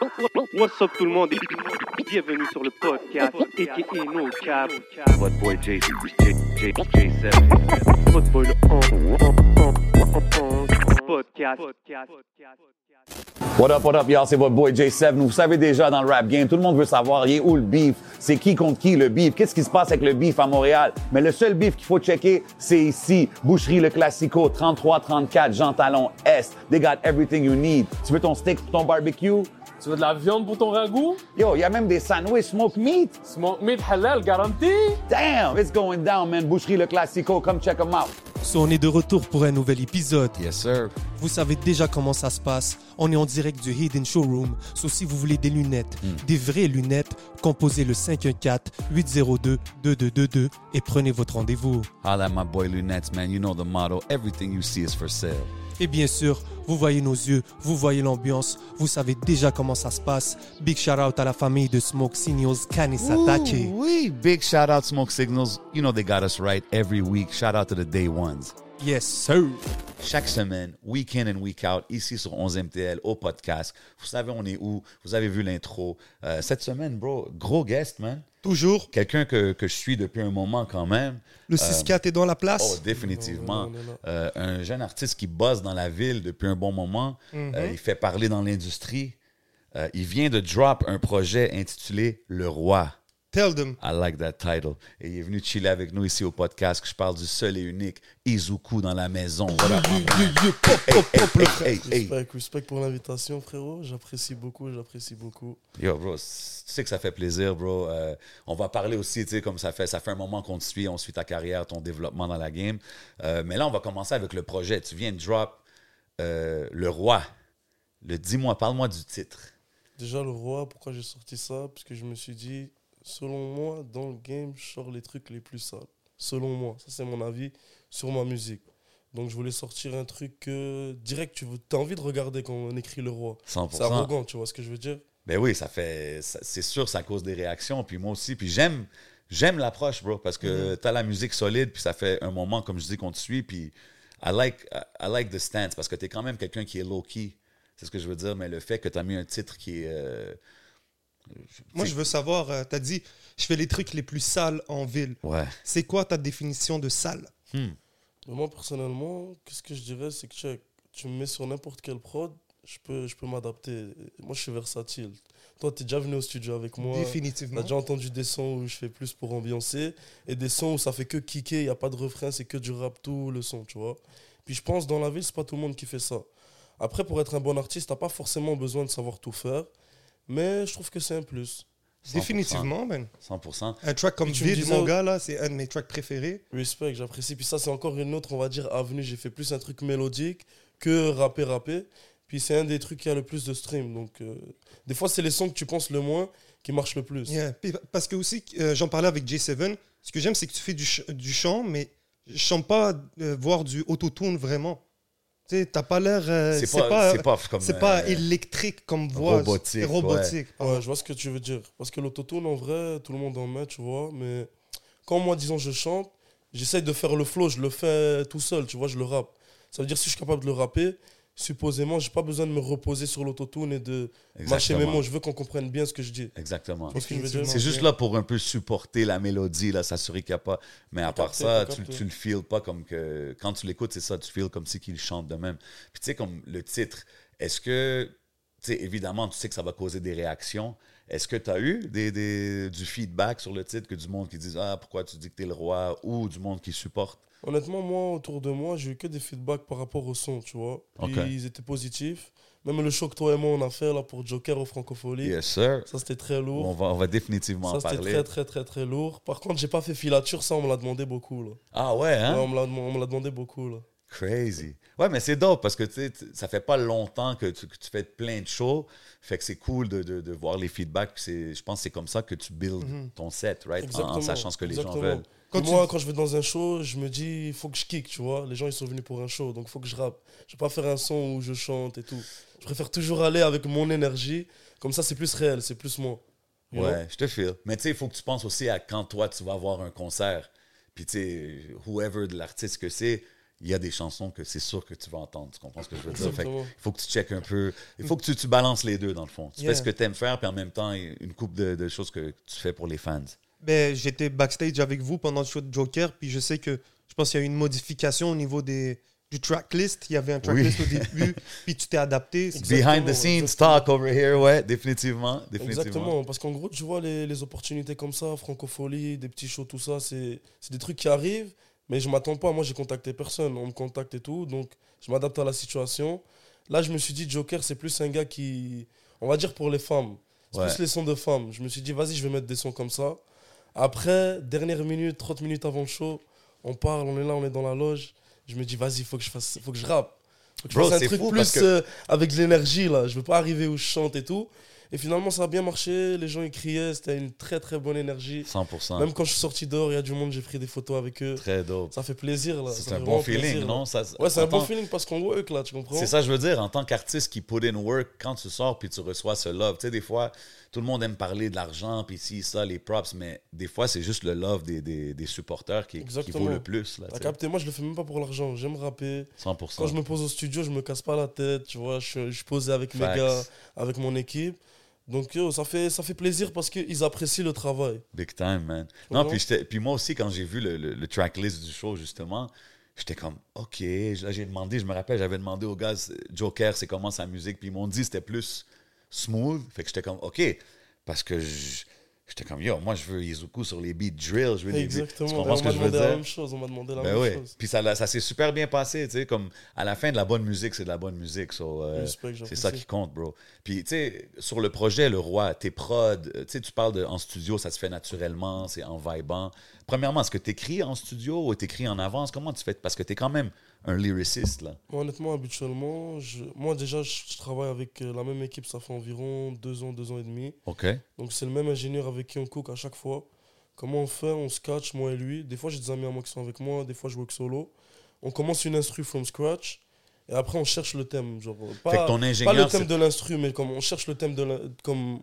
What's up tout le monde? Et bienvenue sur le podcast No Cap. What boy J, J, J, J7. Votre boy le podcast. What up, what up, y'all? C'est votre boy J7. Vous savez déjà dans le rap game, tout le monde veut savoir, il est où le beef? C'est qui contre qui le beef? Qu'est-ce qui se passe avec le beef à Montréal? Mais le seul beef qu'il faut checker, c'est ici. Boucherie Le Classico, 3334 Jean Talon Est. They got everything you need. Tu veux ton steak pour ton barbecue? Tu veux de la viande pour ton ragoût? Yo, il y a même des sandwichs smoke meat. Smoke meat halal garanti? Damn, it's going down, man. Boucherie Le Classico, come check them out. So, on est de retour pour un nouvel épisode. Yes, sir. Vous savez déjà comment ça se passe. On est en direct du Hidden Showroom. So, si vous voulez des lunettes, des vraies lunettes, composez le 514-802-2222 et prenez votre rendez-vous. Holla my boy Lunettes, man. You know the motto. Everything you see is for sale. Et bien sûr, vous voyez nos yeux, vous voyez l'ambiance, vous savez déjà comment ça se passe. Big shout out à la famille de Smoke Signals Kanisatake. Wee. Big shout out Smoke Signals. You know they got us right every week. Shout out to the day ones. Yes, sir. Chaque semaine, week in and week out, ici sur 11MTL, au podcast. Vous savez, on est où? Vous avez vu l'intro. Euh, cette semaine, bro, gros guest, man. Toujours, Quelqu'un que, que je suis depuis un moment quand même. le 6-4 est dans la Oh, place. définitivement. Euh, un jeune artiste qui bosse dans la ville depuis un bon moment. Euh, il fait parler dans l'industrie. Euh, il vient de drop un projet intitulé Le Roi. Tell them. I like that title. Et il est venu chiller avec nous ici au podcast que je parle du seul et unique Izuku dans la maison. Voilà. Hey, hey, hey. Respect, pour l'invitation, frérot. J'apprécie beaucoup, j'apprécie beaucoup. Yo, bro, tu sais que ça fait plaisir, bro. Euh, on va parler aussi, tu sais, comme ça fait, ça fait un moment qu'on te suit, on suit ta carrière, ton développement dans la game. Euh, mais là, on va commencer avec le projet. Tu viens de drop euh, Le Roi. Le dis-moi, parle-moi du titre. Déjà, le roi, pourquoi j'ai sorti ça? Parce que je me suis dit, selon moi, dans le game, je sors les trucs les plus sales. Selon moi, ça c'est mon avis sur ma musique. Donc je voulais sortir un truc que direct, tu as envie de regarder quand on écrit le roi. 100%. C'est arrogant, tu vois ce que je veux dire? Ben oui, ça fait. C'est sûr, ça cause des réactions. Puis moi aussi. Puis j'aime. J'aime l'approche, bro, parce que t'as la musique solide, puis ça fait un moment, comme je dis, qu'on te suit, puis I like, I like the stance, parce que t'es quand même quelqu'un qui est low-key, c'est ce que je veux dire, mais le fait que t'as mis un titre qui est... euh, Moi, je veux savoir, euh, t'as dit, je fais les trucs les plus sales en ville. Ouais. C'est quoi ta définition de sale? Hmm. Moi, personnellement, qu'est-ce que je dirais C'est que check, tu me mets sur n'importe quelle prod, je peux, je peux m'adapter. Moi, je suis versatile. Toi, tu es déjà venu au studio avec moi. T'as Définitivement. déjà entendu des sons où je fais plus pour ambiancer et des sons où ça fait que kicker, il n'y a pas de refrain, c'est que du rap tout le son, tu vois. Puis je pense dans la ville, c'est pas tout le monde qui fait ça. Après, pour être un bon artiste, t'as pas forcément besoin de savoir tout faire, mais je trouve que c'est un plus. 100%. Définitivement, man. 100%. Un track comme disais- mon gars, là, c'est un de mes tracks préférés. Respect, j'apprécie. Puis ça, c'est encore une autre, on va dire, avenue. J'ai fait plus un truc mélodique que rapper, rapper. Puis c'est un des trucs qui a le plus de stream. Donc, euh, des fois, c'est les sons que tu penses le moins qui marchent le plus. Yeah. Puis, parce que aussi, euh, j'en parlais avec J7. Ce que j'aime, c'est que tu fais du, ch- du chant, mais je chante pas euh, voir du autotune vraiment. Tu sais, t'as pas l'air. euh, C'est pas, pas, c'est pas comme... c'est pas euh, électrique comme voix. robotique, robotique. Ouais, je vois ce que tu veux dire. Parce que l'autotune, en vrai, tout le monde en met, tu vois. Mais quand moi, disons, je chante, j'essaye de faire le flow, je le fais tout seul, tu vois, je le rappe. Ça veut dire si je suis capable de le rapper, supposément, j'ai pas besoin de me reposer sur l'autotune et de mâcher mes mots. Je veux qu'on comprenne bien ce que je dis. Exactement. C'est juste là pour un peu supporter la mélodie, là, s'assurer qu'il n'y a pas. Mais à part ça, tu, tu le feels pas comme que. Quand tu l'écoutes, c'est ça, tu feels comme si qu'il chante de même. Puis tu sais, comme le titre, est-ce que. Tu sais, évidemment, tu sais que ça va causer des réactions. Est-ce que tu as eu des, des- du feedback sur le titre, que du monde qui dit Ah, pourquoi tu dis que tu es le roi ou du monde qui supporte? Honnêtement, moi, autour de moi, j'ai eu que des feedbacks par rapport au son, tu vois. Puis ils étaient positifs. Même le show que toi et moi, on a fait là, pour Joker au Francophonie, Yes, sir. ça c'était très lourd. On va, on va définitivement ça en c'était parler. très, très, très, très lourd. Par contre, j'ai pas fait filature, ça, on me l'a demandé beaucoup. Là. Ah ouais, hein? Ouais, on me l'a demandé beaucoup. Là. Crazy. Ouais, mais c'est dope parce que tu ça fait pas longtemps que tu, que tu fais plein de shows. Fait que c'est cool de, de, de voir les feedbacks. Je pense que c'est comme ça que tu builds ton set, right? En- sachant ce que les gens veulent. Quand moi, quand je vais dans un show, je me dis, il faut que je kick, tu vois. Les gens, ils sont venus pour un show, donc il faut que je rappe. Je vais pas faire un son où je chante et tout. Je préfère toujours aller avec mon énergie. Comme ça, c'est plus réel, c'est plus moi. You Ouais, je te file. Mais tu sais, il faut que tu penses aussi à quand toi, tu vas avoir un concert. Puis tu sais, whoever de l'artiste que c'est, il y a des chansons que c'est sûr que tu vas entendre. Tu comprends ce que je veux dire? Fait il faut que tu checkes un peu. Il faut que tu, tu balances les deux, dans le fond. Tu Yeah. fais ce que tu aimes faire, puis en même temps, une coupe de, de choses que tu fais pour les fans. Ben, j'étais backstage avec vous pendant le show de Joker, puis je sais que je pense qu'il y a eu une modification au niveau des, du tracklist. Il y avait un tracklist au début, puis tu t'es adapté. Behind the scenes, exactement. talk over here, ouais, définitivement. définitivement. Exactement, parce qu'en gros, tu vois les, les opportunités comme ça, francophonie, des petits shows, tout ça, c'est c'est des trucs qui arrivent, mais je m'attends pas. Moi, j'ai contacté personne, on me contacte et tout, donc je m'adapte à la situation. Là, je me suis dit, Joker, c'est plus un gars qui, on va dire pour les femmes, c'est Ouais. plus les sons de femmes. Je me suis dit, vas-y, je vais mettre des sons comme ça. Après, dernière minute, 30 minutes avant le show, on parle, on est là, on est dans la loge. Je me dis, vas-y, faut que je fasse, faut que je rappe. Faut que je Bro, fasse un truc fou plus que- euh, avec de l'énergie, là. Je veux pas arriver où je chante et tout. Et finalement, ça a bien marché. Les gens, ils criaient. C'était une très, très bonne énergie. 100%. Même quand je suis sorti dehors, il y a du monde, j'ai pris des photos avec eux. Très dope. Ça fait plaisir, là. C'est un bon feeling, plaisir, non? Ça- Ouais, c'est un bon feeling parce qu'on work, là, tu comprends? C'est ça, je veux dire, en tant qu'artiste qui put in work, quand tu sors puis tu reçois ce love, tu sais, des fois, tout le monde aime parler de l'argent, puis ci, ça, les props, mais des fois, c'est juste le love des, des, des supporters qui, qui vaut le plus. Là, capté, moi, je le fais même pas pour l'argent. J'aime rapper. 100%. Quand je me pose au studio, je me casse pas la tête, tu vois. Je, suis- je posé avec mes gars, avec mon équipe. Donc, yo, ça fait, ça fait plaisir parce qu'ils apprécient le travail. Big time, man. Non, puis, puis moi aussi, quand j'ai vu le, le, le tracklist du show, justement, j'étais comme, OK. Là, j'ai demandé, je me rappelle, j'avais demandé aux gars, Joker, c'est comment sa musique, puis ils m'ont dit c'était plus smooth. Fait que j'étais comme, OK. Parce que j'étais comme, yo, moi, je veux Izuku sur les beats drill, je veux des beats. Exactement. Tu comprends on ce que je veux demandé la dire? même chose. On m'a demandé la Ben même oui. chose. Puis ça, ça s'est super bien passé, tu sais, comme à la fin de la bonne musique, c'est de la bonne musique. so, euh, c'est ça qui compte, bro. Puis, tu sais, sur le projet Le Roi, tes prods, euh, tu sais, tu parles de, en studio, ça se fait naturellement, c'est en vibant. Premièrement, est-ce que tu écris en studio ou tu écris en avance? Comment tu fais? Parce que tu es quand même un lyriciste, là. Moi, honnêtement, habituellement, je... moi déjà, je, je travaille avec euh, la même équipe, ça fait environ deux ans, deux ans et demi. OK. Donc, c'est le même ingénieur avec qui on cook à chaque fois. Comment on fait On se catch, moi et lui. Des fois, j'ai des amis à moi qui sont avec moi, des fois, je work solo. On commence une instru from scratch et après, on cherche le thème. Genre, pas, fait que ton pas le thème de l'instru, mais comme on cherche le thème de l'in- comme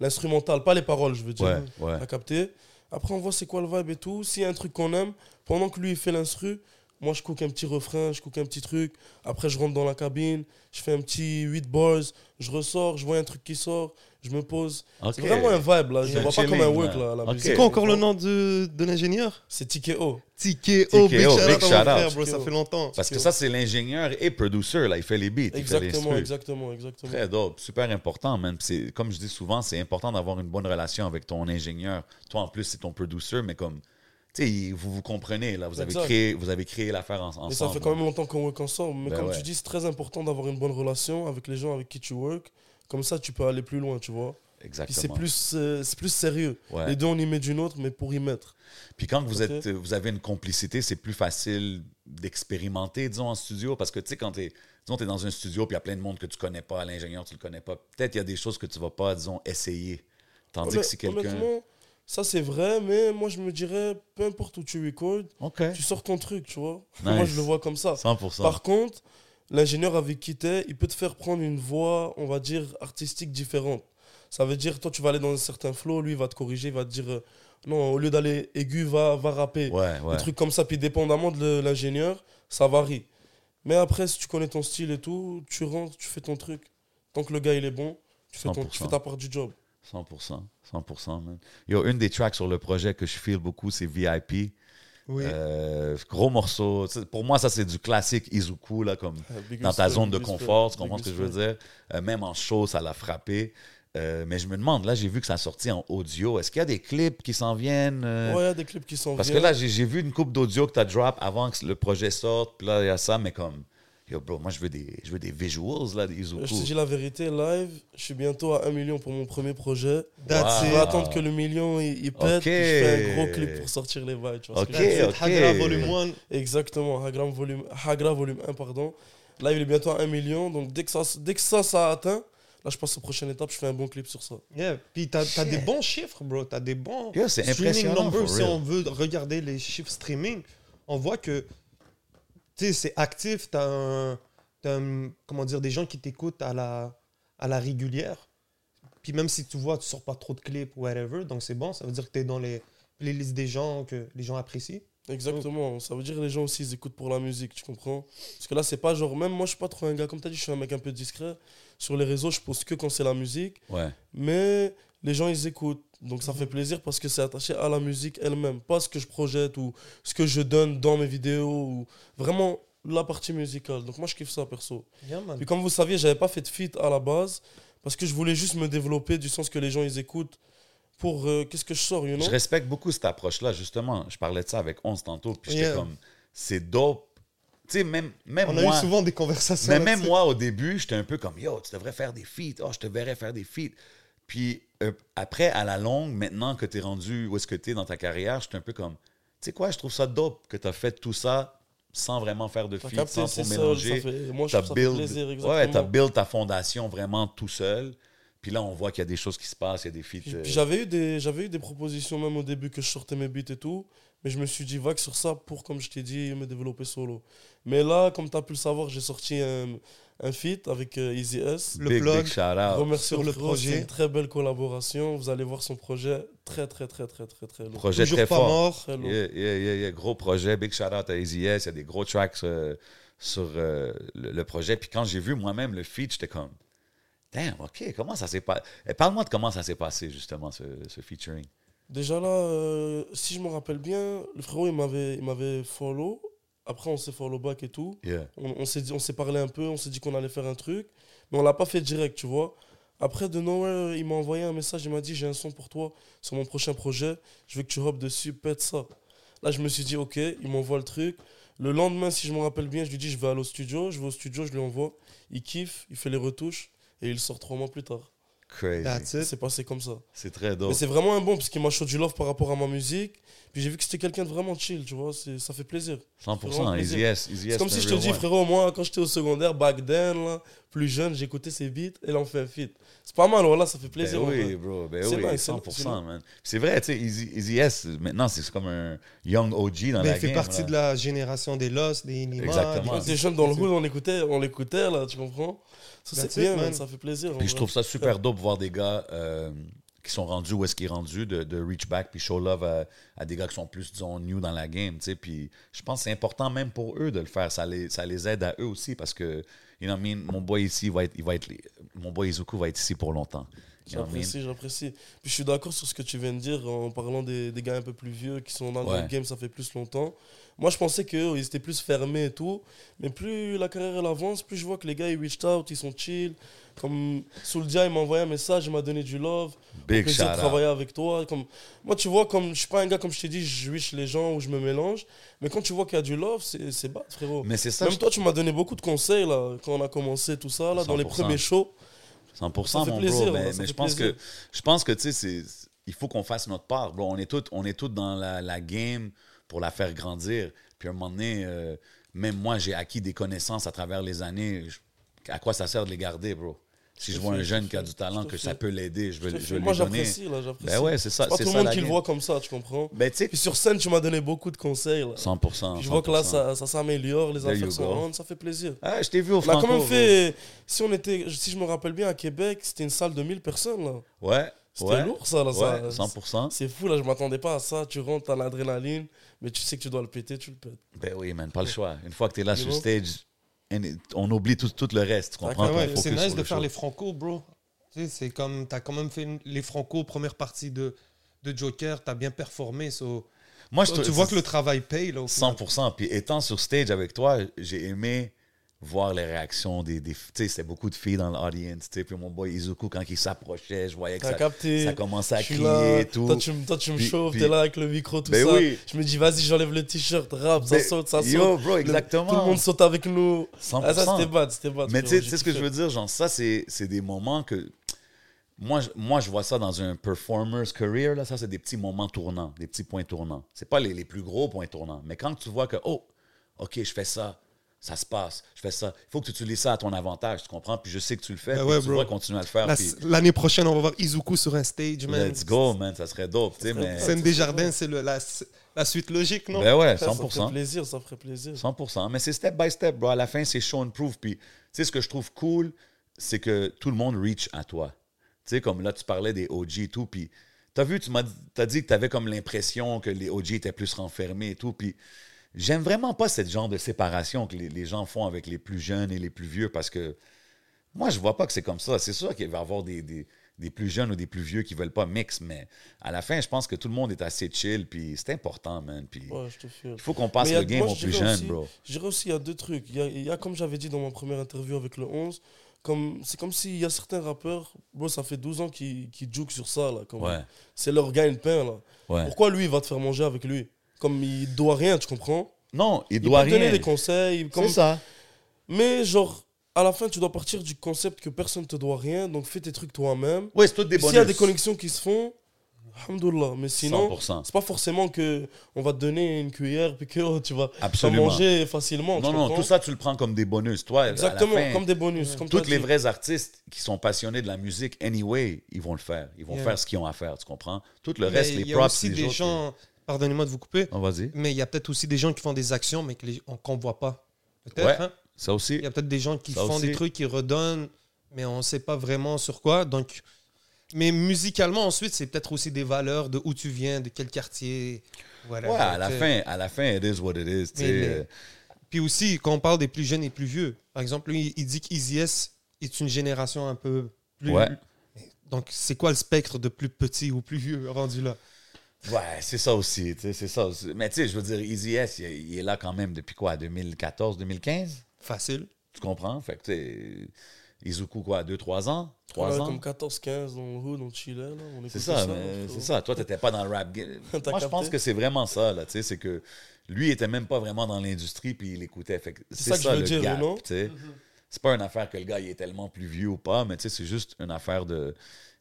l'instrumental, pas les paroles, je veux dire. Ouais, ouais. à capter. Après, on voit c'est quoi le vibe et tout. S'il y a un truc qu'on aime, pendant que lui il fait l'instru, moi je cook un petit refrain, je cook un petit truc. Après, je rentre dans la cabine, je fais un petit 8 bars, je ressors, je vois un truc qui sort, je me pose. C'est vraiment un vibe là. Je un vois pas comme un work là. là. C'est quoi encore le nom de, de l'ingénieur? C'est TKO. TKO, big big shout out. bro, ça fait longtemps. Parce que ça, c'est l'ingénieur et producer, là. Il fait les beats, il fait Exactement, les exactement, exactement. Très dope, super important, man. Comme je dis souvent, c'est important d'avoir une bonne relation avec ton ingénieur. Toi, en plus, c'est ton producer, mais comme, tu sais, vous vous comprenez, là. Vous avez créé, vous avez créé l'affaire en- ensemble. Mais ça fait quand même longtemps qu'on work ensemble. Mais Ben comme ouais. tu dis, c'est très important d'avoir une bonne relation avec les gens avec qui tu work. Comme ça, tu peux aller plus loin, tu vois. Exactement. c'est plus, euh, c'est plus sérieux. Ouais. Les deux, on y met d'une autre, mais pour y mettre. Puis quand vous, êtes, vous avez une complicité, c'est plus facile d'expérimenter, disons, en studio. Parce que, tu sais, quand tu es, es dans un studio, puis il y a plein de monde que tu connais pas, l'ingénieur, tu le connais pas, peut-être il y a des choses que tu vas pas, disons, essayer. Tandis que si quelqu'un. Ça c'est vrai, mais moi je me dirais, peu importe où tu recordes, tu sors ton truc, tu vois. Nice. Moi je le vois comme ça. 100%. Par contre, l'ingénieur avec qui t'es, il peut te faire prendre une voie, on va dire, artistique différente. Ça veut dire, toi tu vas aller dans un certain flow, lui il va te corriger, il va te dire, euh, non, au lieu d'aller aigu, va, va rapper. Ouais, ouais. Des trucs comme ça, puis dépendamment de l'ingénieur, ça varie. Mais après, si tu connais ton style et tout, tu rentres, tu fais ton truc. Tant que le gars il est bon, tu fais, ton, tu 100%. fais ta part du job. 100%. 100%, man. Yo, une des tracks sur le projet que je feel beaucoup, c'est VIP. Oui. Euh, gros morceau. Pour moi, ça, c'est du classique Izuku, là, comme Euh, dans ta zone de confort. Tu comprends ce que je veux dire? Euh, même en show, ça l'a frappé. Euh, mais je me demande, là, j'ai vu que ça a sorti en audio. Est-ce qu'il y a des clips qui s'en viennent? euh? Ouais, il y a des clips qui sont Parce que là, j'ai j'ai vu une coupe d'audio que tu as drop avant que le projet sorte. Puis là, il y a ça, mais comme, yo, bro, moi, je veux des, je veux des visuals, là, des Izuku. Je te dis la vérité, live, je suis bientôt à 1 million pour mon premier projet. That's Wow. Je it. vais attendre que le million il, il pète, Ok. puis je fais un gros clip pour sortir les vibes. Tu vois ce que Ok. it. Hagra Volume 1. Exactement, Hagra volume, Hagra volume 1, pardon. Là, il est bientôt à 1 million, donc dès que ça, dès que ça, ça a atteint, là, je passe aux prochaines étapes, je fais un bon clip sur ça. Yeah. Puis t'as as des bons chiffres, bro. T'as des bons c'est streaming numbers. Si on veut regarder les chiffres streaming, on voit que tu sais, c'est actif. T'as un, t'as un- comment dire, des gens qui t'écoutent à la, à la régulière. Puis même si tu vois, tu sors pas trop de clips ou whatever, donc c'est bon. Ça veut dire que t'es dans les playlists des gens que les gens apprécient. Exactement. Ça veut dire que les gens aussi, ils écoutent pour la musique, tu comprends? Parce que là, c'est pas genre. Même moi, je suis pas trop un gars. Comme tu as dit, je suis un mec un peu discret. Sur les réseaux, je poste que quand c'est la musique. Ouais. Mais les gens, ils écoutent. Donc ça fait plaisir parce que c'est attaché à la musique elle-même. Pas ce que je projette ou ce que je donne dans mes vidéos. Ou vraiment la partie musicale. Donc moi, je kiffe ça, perso. Yeah. Puis comme vous saviez, j'avais pas fait de feat à la base. Parce que je voulais juste me développer du sens que les gens, ils écoutent. Pour euh, qu'est-ce que je sors, you know? Je respecte beaucoup cette approche-là, justement. Je parlais de ça avec 11 tantôt, puis j'étais Yeah. comme, c'est dope. Tu sais, même, même On moi. a eu souvent des conversations. Mais même moi, au début, j'étais un peu comme Yo, tu devrais faire des feats. Oh, je te verrais faire des feats. Puis après, à la longue, maintenant que tu es rendu où est-ce que tu es dans ta carrière, j'étais un peu comme Tu sais quoi, je trouve ça dope que tu as fait tout ça sans vraiment faire de capté, sans trop mélanger. ça fait- moi, je fait build, plaisir, ouais, t'as build ta fondation vraiment tout seul. Puis là, on voit qu'il y a des choses qui se passent, il y a des feats. Euh, j'avais eu des j'avais eu des propositions même au début que je sortais mes beats et tout mais je me suis dit vague sur ça pour comme je t'ai dit me développer solo mais là comme tu as pu le savoir j'ai sorti un, un feat avec euh, Easy S Le big, plug big shout out. remercie sur le projet. c'est une très belle collaboration vous allez voir son projet très très très très très très lourd Projet Toujours très pas fort. mort. Très lourd. Yeah, yeah, yeah, yeah. Gros projet, big shout out à Easy S. Il y a des gros tracks euh, sur euh, le, le projet. Puis quand j'ai vu moi-même le feat, j'étais comme, damn, ok, comment ça s'est passé? Parle-moi de comment ça s'est passé, justement, ce, ce featuring. Déjà là, euh, si je me rappelle bien, le frérot il m'avait il m'avait follow. Après on s'est follow back et tout. Yeah. On, on s'est dit- on s'est parlé un peu, on s'est dit qu'on allait faire un truc, mais on l'a pas fait direct, tu vois. Après de nowhere, il m'a envoyé un message, il m'a dit j'ai un son pour toi sur mon prochain projet, je veux que tu hop dessus, pète ça. Là je me suis dit ok, il m'envoie le truc. Le lendemain, si je me rappelle bien, je lui dis je vais aller au studio, je vais au studio, je lui envoie, il kiffe, il fait les retouches et il sort trois mois plus tard. Crazy. That's it. C'est passé comme ça. C'est très Mais dope. c'est vraiment un bon parce qu'il m'a chaud du love par rapport à ma musique. Puis j'ai vu que c'était quelqu'un de vraiment chill, tu vois, c'est- ça fait plaisir. 100%. vraiment Easy plaisir. S. Easy C'est S, comme si je te dis, frérot, moi, quand j'étais au secondaire, back then, là, plus jeune, j'écoutais ses beats et là, on fait un feat. C'est pas mal, voilà, ça fait plaisir. Ben en oui, bro. Ben C'est oui, vrai, c'est- 100%, c'est vrai. man. C'est vrai, tu sais, Easy, Easy S, maintenant, c'est comme un young OG dans Mais la il fait game, partie là. de la génération des Lost, des Nima. Exactement. Quand des- t'es jeune dans le hood, on l'écoutait, on l'écoutait, là, tu comprends? Ça, c'est bien, man. man, ça fait plaisir. Puis je vrai. trouve ça super dope voir des gars euh, sont rendus où est-ce qu'ils sont rendus, de, de reach back puis show love à, des gars qui sont plus, disons, new dans la game. Puis je pense que c'est important même pour eux de le faire. Ça les, ça les aide à eux aussi parce que, you know mean, mon boy ici, va être, il va être, mon boy Izuku va être ici pour longtemps. J'apprécie, j'apprécie. Puis je suis d'accord sur ce que tu viens de dire en parlant des, des gars un peu plus vieux qui sont dans Ouais. le game, ça fait plus longtemps. Moi, je pensais qu'eux, ils étaient plus fermés et tout. Mais plus la carrière elle avance, plus je vois que les gars, ils reached out, ils sont chill. Comme Souldia, il m'a envoyé un message, il m'a donné du love. Big plaisir de travailler avec toi. Comme... Moi, tu vois, comme je suis pas un gars, comme je t'ai dit, je wish les gens ou je me mélange. Mais quand tu vois qu'il y a du love, c'est bad, frérot. Mais c'est ça, Même je- toi, tu m'as donné beaucoup de conseils là, quand on a commencé tout ça, là, dans les 100%. premiers shows. 100%, Ça fait mon plaisir, bro. là, Mais, je pense plaisir. que, je pense que, tu sais, c'est- il faut qu'on fasse notre part, bro. On est tous, on est tous dans la, la game pour la faire grandir. Puis à un moment donné, euh, même moi, j'ai acquis des connaissances à travers les années. Je- à quoi ça sert de les garder, bro? Si Je vois un je jeune qui a du talent, que ça peut l'aider, je veux, Je Moi, lui donner. j'apprécie, là, j'apprécie. Ben ouais, c'est ça. C'est pas tout le monde qui le voit comme ça, tu comprends? Ben, tu sais, Puis sur scène, tu m'as donné beaucoup de conseils. Là. 100%. Puis je vois que là, 100%. ça, ça s'améliore, les affaires sont go. on, ça fait plaisir. Ah, je t'ai vu au On a Franco. quand même bro. fait, si on était, si je me rappelle bien, à Québec, c'était une salle de 1000 personnes. là. Ouais. C'était ouais, lourd, ça, là, ça. Ouais, 100%. C'est fou, là, je m'attendais pas à ça. Tu rentres, t'as l'adrénaline, mais tu sais que tu dois le péter, tu le pètes. Ben oui, man, pas le choix. Une fois que tu es là sur le on oublie tout, tout le reste. Tu comprends? Ouais, C'est nice de le faire show. les franco, bro. Tu sais, c'est comme, t'as quand même fait une- les franco, première partie de, de Joker, t'as bien performé. so- Moi, je tu vois que le travail paye, là, au final. 100%. Puis étant sur stage avec toi, j'ai aimé voir les réactions des. des tu sais, c'était beaucoup de filles dans l'audience. tu sais. Puis mon boy Izuku, quand il s'approchait, je voyais que ça, capté. ça commençait à crier là, et tout. Toi, tu, me- toi, tu me Puis- chauffes, t'es là avec le micro, tout Ben ça. oui. Je me dis, vas-y, j'enlève le t-shirt, rap, ça Mais- saute, ça saute. Yo, bro, Le- exactement. tout le monde saute avec nous. 100%. Ah, ça, c'était bad, c'était bad. Mais tu sais- ce que je veux dire? Genre, ça, c'est c'est des moments que. Moi je, moi, je vois ça dans un performer's career. Là, ça, c'est des petits moments tournants, des petits points tournants. C'est pas les, les plus gros points tournants. Mais quand tu vois que, oh, OK, je fais ça, ça se passe, je fais ça, il faut que tu utilises ça à ton avantage, tu comprends? Puis je sais que tu le fais, Ben ouais, tu bro. vas continuer à le faire. La- puis L'année prochaine, on va voir Izuku sur un stage, man. let's go, man, ça serait dope. tu sais, mais... Scène des jardins, c'est le- la, la suite logique, non? Ben ouais, Ça, Ça ferait 100%. plaisir, ça ferait plaisir. 100%. Mais c'est step by step, bro. À la fin, c'est show and prove. Puis, tu sais, ce que je trouve cool, c'est que tout le monde reach à toi. Tu sais, comme là, tu parlais des OG et tout, puis T'as vu, tu m'as as dit que t'avais comme l'impression que les OG étaient plus renfermés et tout. Puis j'aime vraiment pas ce genre de séparation que les, les gens font avec les plus jeunes et les plus vieux parce que moi, je vois pas que c'est comme ça. C'est sûr qu'il va y avoir des, des, des plus jeunes ou des plus vieux qui veulent pas mix, mais à la fin, je pense que tout le monde est assez chill. Puis c'est important, man. Puis Ouais, je te file. il faut qu'on passe a- le game moi, aux plus jeunes, aussi- bro. Je dirais aussi, il y a deux trucs. Il y a, il y a, comme j'avais dit dans ma première interview avec le 11, comme, c'est comme s'il y a certains rappeurs, bro, ça fait 12 ans qu'ils qu'ils jouent sur ça, là. Ouais, C'est leur gagne-pain, là. ouais. Pourquoi lui, il va te faire manger avec lui? Comme il doit rien, tu comprends? Non, il Il doit peut te donner des conseils. Comme... C'est ça. Mais genre, à la fin, tu dois partir du concept que personne te doit rien, donc fais tes trucs toi-même. Oui, c'est toutes des S'il y a des connexions qui se font, alhamdoulilah. Mais sinon, 100%. c'est pas forcément que on va te donner une cuillère puis que oh, tu vas, Absolument. manger facilement. Non, non, tout ça, tu le prends comme des bonus. Toi, à la Exactement, fin, comme des bonus. Comme Tous t'as les vrais artistes qui sont passionnés de la musique, anyway, ils vont le faire. Ils vont Yeah. faire ce qu'ils ont à faire, tu comprends? Tout le Mais reste, il les y a props, aussi des gens, pardonnez-moi de vous couper, Oh, vas-y. mais il y a peut-être aussi des gens qui font des actions, mais qu'on ne voit pas. Peut-être. Ouais. hein. Ça aussi. Il y a peut-être des gens qui Ça font aussi. des trucs, qui redonnent, mais on ne sait pas vraiment sur quoi. Donc, mais musicalement, ensuite, c'est peut-être aussi des valeurs de où tu viens, de quel quartier. Ouais, à la fin, à la fin, it is what it is. les- Puis aussi, quand on parle des plus jeunes et plus vieux, par exemple, lui, il dit qu'Easy S est une génération un peu plus. Ouais. Donc, c'est quoi le spectre de plus petit ou plus vieux rendu là? Ouais, c'est ça aussi. tu sais, C'est ça. aussi. Mais tu sais, je veux dire, Easy S, il, il est là quand même depuis quoi? 2014, 2015? Facile. Tu comprends? Fait que tu sais, Izuku, quoi, 2-3 ans? 3 Ouais, ans? Comme 14-15 dans le hood, on chillait. Là, on C'est ça, frérot. c'est ça. Toi, t'étais pas dans le rap game. Moi, je pense que c'est vraiment ça, là. Tu sais, c'est que lui, il était même pas vraiment dans l'industrie, puis il écoutait. Fait que c'est ça que je veux le dire, gap, non? tu sais. C'est pas une affaire que le gars, il est tellement plus vieux ou pas, mais tu sais, c'est juste une affaire de.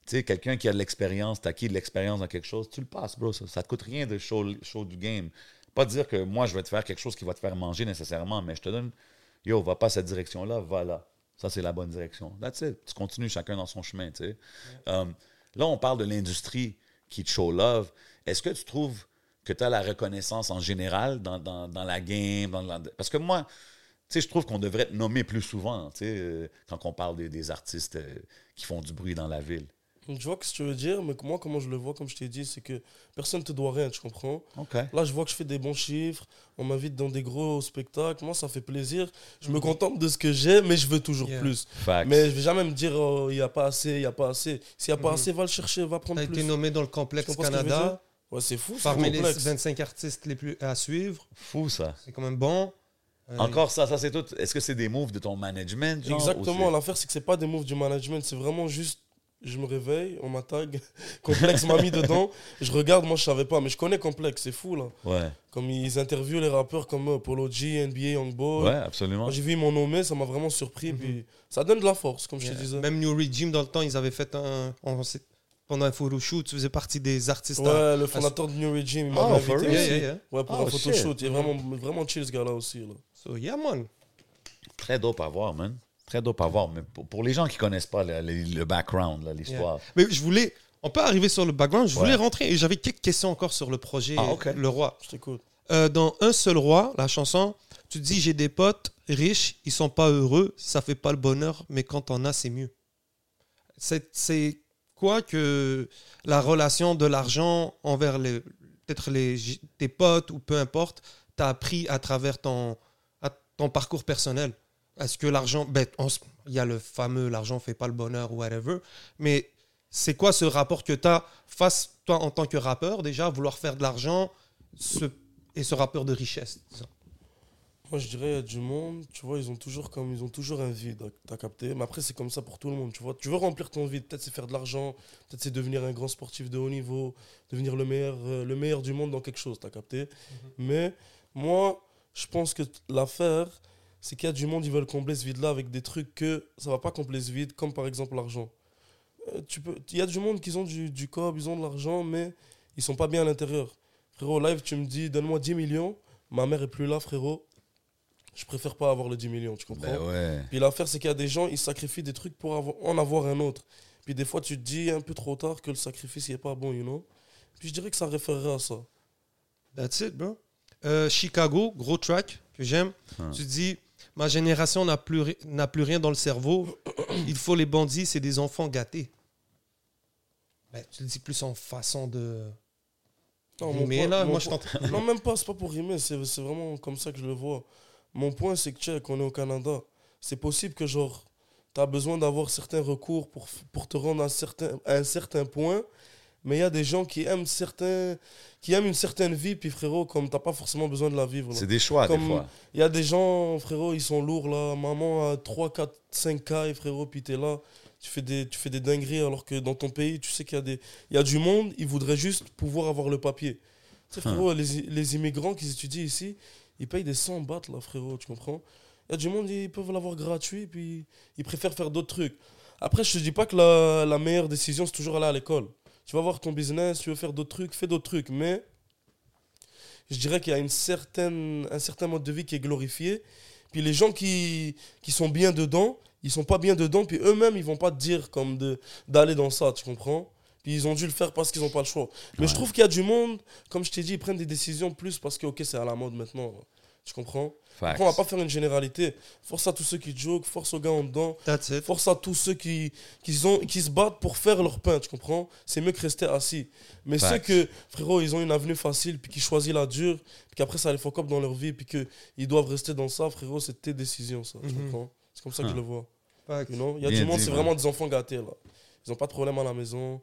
Tu sais, quelqu'un qui a de l'expérience, t'as acquis de l'expérience dans quelque chose, tu le passes, bro. Ça, ça te coûte rien de show, show du game. Pas dire que moi, je vais te faire quelque chose qui va te faire manger nécessairement, mais je te donne, yo, va pas cette direction-là, va là. Ça, c'est la bonne direction. That's it. Tu continues chacun dans son chemin, tu sais. Um, là, on parle de l'industrie qui te show love. Est-ce que tu trouves que tu as la reconnaissance en général dans, dans- dans la game? dans la- Parce que moi, tu sais, je trouve qu'on devrait te nommer plus souvent, tu sais, euh, quand on parle des, des artistes euh, qui font du bruit dans la ville. Je vois ce que tu veux dire, mais moi, comment je le vois, comme je t'ai dit, c'est que personne ne te doit rien, tu comprends? OK. Là, je vois que je fais des bons chiffres, on m'invite dans des gros spectacles, moi, ça fait plaisir. Je me contente de ce que j'ai, mais je veux toujours Yeah. plus. Facts. Mais je vais jamais me dire, oh, il n'y a pas assez, il n'y a pas assez. S'il n'y a pas Mhm. assez, va le chercher, va Tu prendre as plus. été nommé dans le Tu complexe Canada, Ouais, c'est fou, c'est parmi les complexe. 25 artistes les plus à suivre. Fou, ça. C'est quand même bon. Euh, Encore ça, ça c'est tout. Est-ce que c'est des moves de ton management? genre, Exactement, l'affaire, c'est que c'est pas des moves du management, c'est vraiment juste. Je me réveille, on m'attaque, Complexe m'a mis dedans, je regarde, moi je savais pas, mais je connais Complexe, c'est fou là. Ouais, Comme ils interviewent les rappeurs comme euh, Polo G, NBA, Youngboy. ouais, absolument. Quand j'ai vu mon nommé, ça m'a vraiment surpris. Mhm. Puis ça donne de la force, comme je te disais. Même New Regime, dans le temps, ils avaient fait un. on pendant un photoshoot, tu faisais partie des artistes. à- Ouais, le fondateur de New Regime, il m'a Oh, invité? Yeah, yeah. Ouais, pour Oh, un photoshoot. Il est vraiment, vraiment chill ce gars-là aussi. Là. So, yeah, man. Très dope à voir, man. Très dope à voir. Mais pour, pour les gens qui connaissent pas le, le- le background, l'histoire. Mais je voulais. On peut arriver sur le background. Je voulais Ouais. rentrer et j'avais quelques questions encore sur le projet Ah. Le Roi. Je t'écoute. Euh, dans Un seul roi, la chanson, tu dis j'ai des potes riches, ils sont pas heureux, ça fait pas le bonheur, mais quand on a, c'est mieux. C'est c'est quoi que la relation de l'argent envers les peut-être les tes potes ou peu importe, t'as appris à travers ton à ton parcours personnel? Est-ce que l'argent, ben, il y a le fameux l'argent fait pas le bonheur ou whatever, mais c'est quoi ce rapport que tu as face, toi, en tant que rappeur, déjà, à vouloir faire de l'argent ce, et ce rappeur de richesse disons? Moi, je dirais, il y a du monde, tu vois, ils ont toujours comme ils ont toujours un vide, t'as capté? Mais après, c'est comme ça pour tout le monde, tu vois. Tu veux remplir ton vide, peut-être c'est faire de l'argent, peut-être c'est devenir un grand sportif de haut niveau, devenir le meilleur, euh, le meilleur du monde dans quelque chose, t'as capté? Mais moi, je pense que l'affaire, c'est qu'il y a du monde, ils veulent combler ce vide-là avec des trucs que ça va pas combler ce vide, comme par exemple l'argent. Euh, tu peux, il y a du monde qui ont du, du cob, ils ont de l'argent, mais ils sont pas bien à l'intérieur. Frérot, live, tu me dis, donne-moi 10 millions, ma mère est plus là, frérot. Je préfère pas avoir les 10 millions, tu comprends? Ben ouais. Puis l'affaire, c'est qu'il y a des gens, ils sacrifient des trucs pour avoir- en avoir un autre. Puis des fois, tu te dis un peu trop tard que le sacrifice, il est pas bon, you know? Puis je dirais que ça référerait à ça. That's it, bro. Euh, Chicago, gros track que j'aime. Hein. Tu dis, ma génération n'a plus, ri- n'a plus rien dans le cerveau. Il faut les bandits, c'est des enfants gâtés. Ben, tu le dis plus en façon de. Non, rimer, point- là, mon moi, je point- t'entends. Non, même pas, c'est pas pour rimer, c'est c'est vraiment comme ça que je le vois. Mon point, c'est que, check, on est au Canada. C'est possible que, genre, tu as besoin d'avoir certains recours pour, f- pour te rendre à à un certain point, mais il y a des gens qui aiment, certains, qui aiment une certaine vie, puis frérot, comme t'as pas forcément besoin de la vivre. C'est des choix, Comme- des fois. Il y a des gens, frérot, ils sont lourds là. Maman a 3, 4, 5 cas, frérot, puis t'es là. Tu fais, des, tu fais des dingueries alors que dans ton pays, tu sais qu'il y, a des- il y a du monde, ils voudraient juste pouvoir avoir le papier. Tu sais, frérot, les, les immigrants qui étudient ici, ils payent des 100 bahts là, frérot, tu comprends? Il y a du monde, ils peuvent l'avoir gratuit, puis ils préfèrent faire d'autres trucs. Après, je te dis pas que la, la meilleure décision, c'est toujours aller à l'école. Tu vas voir ton business, tu veux faire d'autres trucs, fais d'autres trucs. Mais je dirais qu'il y a une certaine, un certain mode de vie qui est glorifié. Puis les gens qui, qui sont bien dedans, ils sont pas bien dedans, puis eux-mêmes, ils vont pas te dire comme de d'aller dans ça, tu comprends? Puis ils ont dû le faire parce qu'ils n'ont pas le choix. Mais je trouve qu'il y a du monde, comme je t'ai dit, ils prennent des décisions plus parce que, ok, c'est à la mode maintenant. Tu comprends? Après, on va pas faire une généralité. Force à tous ceux qui jouent, force aux gars en dedans. That's it. Force à tous ceux qui, qui, ont, qui se battent pour faire leur pain, tu comprends? C'est mieux que rester assis. Mais Facts. ceux que, frérot, ils ont une avenue facile, puis qui choisissent la dure, puis qu'après ça les fuck up dans leur vie, puis qu'ils doivent rester dans ça, frérot, c'est tes décisions, ça, tu Mhm. comprends? C'est comme ça que je le vois. Facts. You know? Il y a Bien du monde, c'est vraiment des enfants gâtés, là. Ils ont pas de problème à la maison,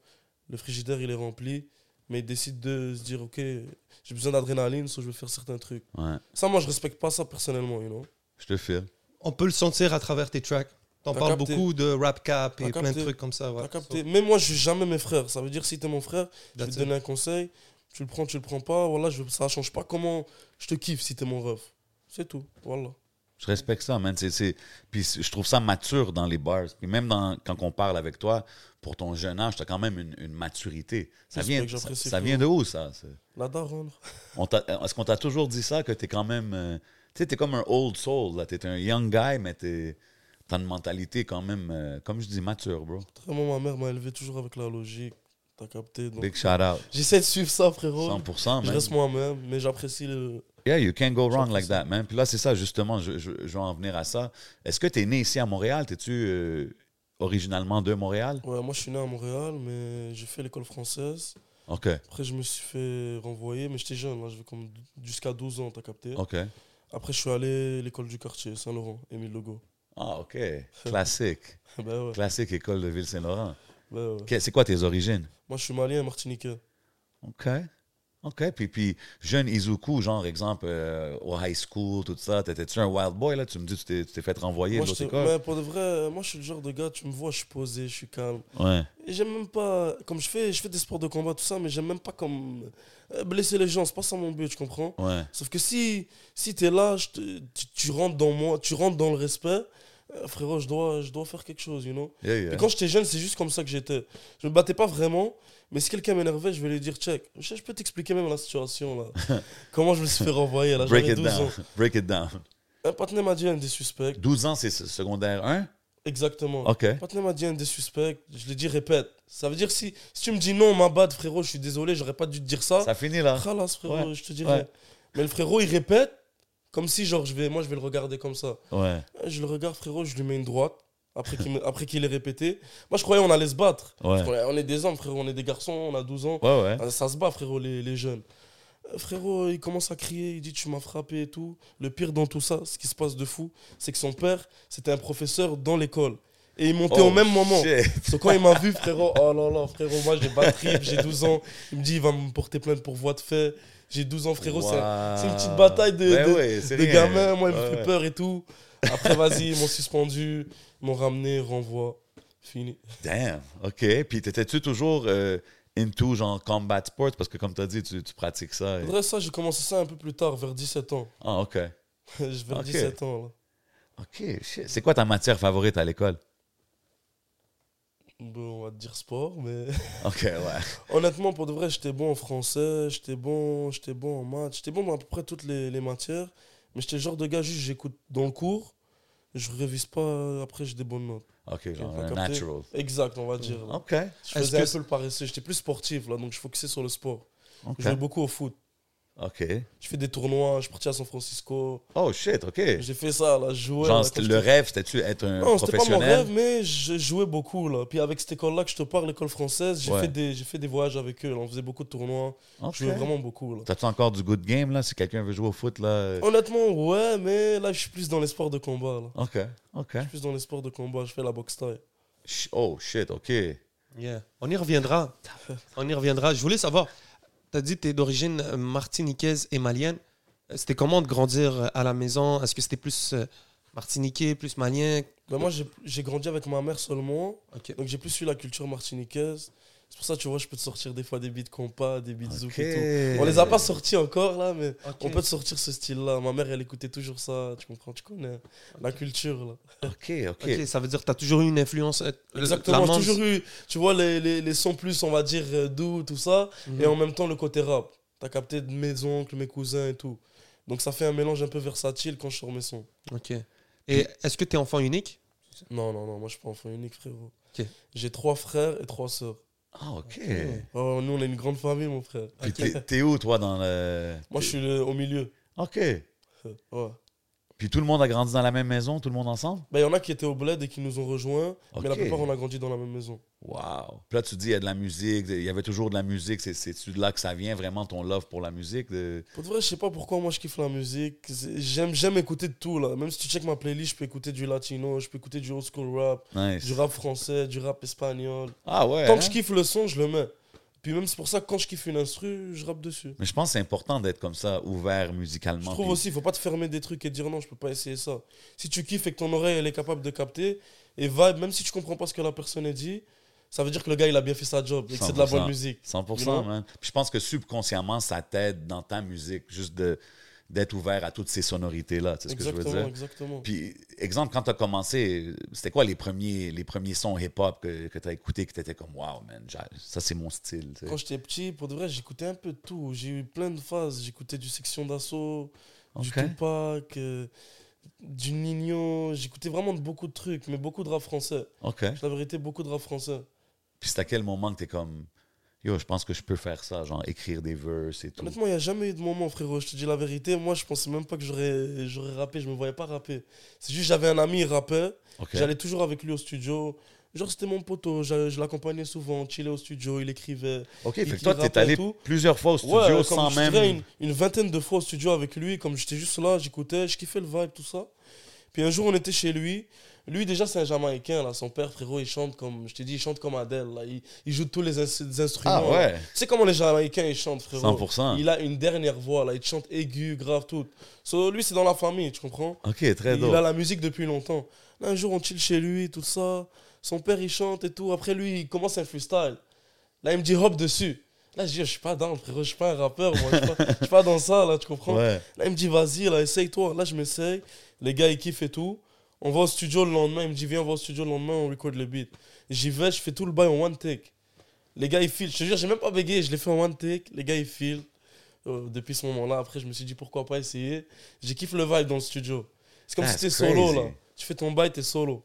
le frigidaire, il est rempli, mais ils décident de se dire, ok, j'ai besoin d'adrénaline, so je vais faire certains trucs. Ouais, Ça, moi, je respecte pas ça personnellement, you know je te file. On peut le sentir à travers tes tracks. T'en parles capté. beaucoup de rap cap et plein de trucs comme ça. ouais. Capté Même moi, je suis jamais mes frères. Ça veut dire, si t'es mon frère, je vais That's te donner un conseil. Tu le prends, tu le prends pas. Voilà, je, ça change pas comment je te kiffe si t'es mon ref. C'est tout. Voilà. Je respecte ça, man. C'est, c'est- Puis je trouve ça mature dans les bars. Puis même dans... quand on parle avec toi, pour ton jeune âge, tu as quand même une, une maturité. Ça vient, ça, vient de où, ça? c'est- La daronne. Est-ce qu'on t'a toujours dit ça, que t'es quand même... euh, Tu sais, t'es comme un old soul, là. T'es un young guy, mais t'es... T'as une mentalité quand même, euh, comme je dis, mature, bro. Vraiment, ma mère m'a élevé toujours avec la logique. T'as capté. donc- Big shout out. J'essaie de suivre ça, frérot. 100%, Je man. reste moi-même, mais j'apprécie le. Yeah, you can't go wrong like that, man. Puis là, c'est ça, justement, je, je, je vais en venir à ça. Est-ce que tu es né ici à Montréal? T'es-tu euh, originalement de Montréal? Ouais, moi, je suis né à Montréal, mais j'ai fait l'école française. OK, Après, je me suis fait renvoyer, mais j'étais jeune, là, j'avais comme jusqu'à 12 ans, t'as capté? OK. Après, je suis allé à l'école du quartier, Saint-Laurent, Émile Legault. Ah, OK. Classique. ben ouais, Classique école de Ville-Saint-Laurent. ben ouais. C'est quoi tes origines? Moi, je suis malien et martiniquais. OK. OK. Puis, puis jeune Izuku, genre, exemple, euh, au high school, tout ça, t'étais-tu un wild boy, là? Tu me dis tu t'es- tu t'es fait renvoyer Moi, de l'autre école? pour de vrai, moi, je suis le genre de gars, tu me vois, je suis posé, je suis calme. Ouais. Et j'aime même pas, comme je fais, je fais des sports de combat, tout ça, mais j'aime même pas comme euh, blesser les gens, c'est pas ça mon but, tu comprends? Ouais. Sauf que si, si t'es là, je te- tu, tu rentres dans moi, tu rentres dans le respect, euh, frérot, je dois, je dois faire quelque chose, you know? Yeah, yeah. Et quand j'étais jeune, c'est juste comme ça que j'étais. Je me battais pas vraiment, mais si quelqu'un m'énervait, je vais lui dire check. Je, peux t'expliquer même la situation là. Comment je me suis fait renvoyer là. Break it 12 down. ans. Break it down. Un partenaire m'a dit un des suspects. 12 ans, c'est secondaire 1? Exactement. OK. Un partenaire m'a dit un des suspects. Je l'ai dit répète. Ça veut dire si, si tu me dis non, ma bad frérot, je suis désolé, j'aurais pas dû te dire ça. Ça finit là. Khalas, frérot, Ouais. je te dirais. Ouais. Mais le frérot, il répète comme si genre je vais, moi je vais le regarder comme ça. Ouais. Je le regarde, frérot, je lui mets une droite. Après qu'il me- après qu'il ait répété. Moi, je croyais on allait se battre. Ouais. Je croyais, on est des hommes, frérot, on est des garçons, on a 12 ans. Ouais, ouais. Ça se bat, frérot, les, les jeunes. Euh, Frérot, il commence à crier, il dit Tu m'as frappé et tout. Le pire dans tout ça, ce qui se passe de fou, c'est que son père, c'était un professeur dans l'école. Et il montait Oh, au même moment. So, quand il m'a vu, frérot, oh là là, frérot, moi j'ai pas trip, j'ai 12 ans. Il me dit Il va me porter plainte pour voie de fait. J'ai 12 ans, frérot, c'est un- c'est une petite bataille de, de- de gamins. Moi, il me fait peur et tout. Après, vas-y, ils m'ont suspendu, ils m'ont ramené, renvoi. Fini. Damn, OK. Puis t'étais-tu toujours euh, into genre combat sports? Parce que comme t'as dit, tu, tu pratiques ça. et- Faudrait ça, j'ai commencé ça un peu plus tard, vers 17 ans. Ah, OK. Vers Ok. 17 ans, là. OK, shit. C'est quoi ta matière favorite à l'école? Bon, on va te dire sport, mais OK, ouais. honnêtement, pour de vrai, j'étais bon en français, j'étais bon, j'étais bon en maths, j'étais bon dans à peu près toutes les, les matières, mais j'étais le genre de gars, juste j'écoute dans le cours, je révise pas, après j'ai des bonnes notes. OK, genre natural. Exact, on va dire. là. OK. Je faisais un peu le paresseux, j'étais plus sportif, là, donc je focusais sur le sport. OK. Je jouais beaucoup au foot. OK. Je fais des tournois, je suis parti à San Francisco. Oh, shit, OK. J'ai fait ça, là, je jouais. Genre, là, le rêve, c'était-tu être un Non, c'était pas mon professionnel? rêve, mais je jouais beaucoup, là. Puis avec cette école-là que je te parle, l'école française, j'ai Ouais. fait, des, j'ai fait des voyages avec eux. là. On faisait beaucoup de tournois. OK. Je jouais vraiment beaucoup, là. T'as-tu encore du good game, là, si quelqu'un veut jouer au foot, là? Honnêtement, ouais, mais là, je suis plus dans les sports de combat, là. OK, OK. Je suis plus dans les sports de combat, je fais la boxe taille. Sh- Oh, shit, OK. Yeah. On y reviendra. On y reviendra. Je voulais savoir, tu as dit que tu es d'origine euh, martiniquaise et malienne. Euh, C'était comment de grandir euh, à la maison? Est-ce que c'était plus martiniquais, plus malien? Ben, moi, j'ai- grandi avec ma mère seulement. Donc j'ai plus su la culture martiniquaise. C'est pour ça, tu vois, je peux te sortir des fois des beats compas, des beats zouk et tout. On les a pas sortis encore là, mais on peut te sortir ce style-là. Ma mère, elle écoutait toujours ça, tu comprends, tu connais la culture là. OK, OK. Ça veut dire que tu as toujours eu une influence. euh, Exactement, la j'ai toujours eu, tu vois, les, les, les sons plus, on va dire, euh, doux, tout ça, Mhm. et en même temps le côté rap. T'as capté de mes oncles, mes cousins et tout. Donc ça fait un mélange un peu versatile quand je sors mes sons. Ok. Et est-ce que tu es enfant unique? Non, non, non, moi je suis pas enfant unique, frérot. J'ai trois frères et trois sœurs. Ah, OK. Oh, nous, on est une grande famille, mon frère. Puis t'es- t'es où, toi, dans le... Moi, je suis le- au milieu. OK. Ouais. Puis tout le monde a grandi dans la même maison, tout le monde ensemble? Ben, il y en a qui étaient au bled et qui nous ont rejoints, mais la plupart, on a grandi dans la même maison. Wow. Puis là, tu dis, il y a de la musique, il y avait toujours de la musique. C'est- C'est-tu de là que ça vient, vraiment, ton love pour la musique? De... Pour de vrai, je sais pas pourquoi moi je kiffe la musique. J'aime, j'aime écouter de tout là. Même si tu check ma playlist, je peux écouter du latino, je peux écouter du old school rap, Nice. du rap français, du rap espagnol. Ah ouais? Tant hein? que je kiffe le son, je le mets. Puis même c'est pour ça que quand je kiffe une instru, je rappe dessus. Mais je pense que c'est important d'être comme ça, ouvert Je musicalement. trouve puis- aussi, il faut pas te fermer des trucs et dire non, je peux pas essayer ça. Si tu kiffes et que ton oreille elle est capable de capter, et vibe, même si tu comprends pas ce que la personne a dit, ça veut dire que le gars il a bien fait sa job et que c'est de la 100%. bonne musique. 100%, You know? man. Puis je pense que subconsciemment, ça t'aide dans ta musique, juste de d'être ouvert à toutes ces sonorités-là. C'est ce que je veux dire? exactement. Puis, exemple, quand tu as commencé, c'était quoi les premiers, les premiers sons hip-hop que, que tu as écoutés que tu étais comme, wow, man, ça c'est mon style. Quand j'étais petit, pour de vrai, j'écoutais un peu de tout. J'ai eu plein de phases. J'écoutais du Section d'Assaut, du. Tupac, euh, du Nino. J'écoutais vraiment de beaucoup de trucs, mais beaucoup de rap français. OK. La vérité, beaucoup de rap français. Puis c'est à quel moment que tu es comme, yo, je pense que je peux faire ça, genre écrire des verses et tout. Honnêtement, il n'y a jamais eu de moment, frérot. Je te dis la vérité. Moi, je pensais même pas que j'aurais j'aurais rappé. Je me voyais pas rapper. C'est juste, j'avais un ami, il rappait. J'allais toujours avec lui au studio. Genre, c'était mon poteau. Je, je l'accompagnais souvent. Chillait au studio, il écrivait. OK, il- fait que toi, tu es rappait allé tout. plusieurs fois au studio Ouais, comme sans je même. dirais, une, une vingtaine de fois au studio avec lui, comme j'étais juste là, j'écoutais, je kiffais le vibe, tout ça. Puis un jour, on était chez lui. Lui, déjà, c'est un Jamaïcain, là. Son père, frérot, il chante comme, je t'ai dit, il chante comme Adele, là. Il, il joue tous les, ins- instruments. Ah ouais, Tu sais comment les Jamaïcains, ils chantent, frérot? 100%. Il a une dernière voix, là. Il chante aigu, grave, tout. So, lui, c'est dans la famille, tu comprends? OK, très il drôle. a la musique depuis longtemps. Là, un jour, on chill chez lui, tout ça. Son père, il chante et tout. Après, lui, il commence un freestyle. Là, il me dit hop dessus. Là, je dis, je suis pas dans, frérot, je suis pas un rappeur, moi. Je suis pas, je suis pas dans ça, là, tu comprends? Ouais. Là, il me dit, vas-y, là, essaye-toi. Là, je m'essaye. Les gars, ils kiffent et tout. On va au studio le lendemain. Il me dit, viens, on va au studio le lendemain, on record le beat. J'y vais, je fais tout le bail en one take. Les gars, ils filent. Je te jure, j'ai même pas bégayé, je l'ai fait en one take. Les gars, ils filent. Euh, depuis ce moment-là, après, je me suis dit, pourquoi pas essayer. J'ai kiffé le vibe dans le studio. C'est comme That's si t'étais solo, là. Tu fais ton bail, t'es solo.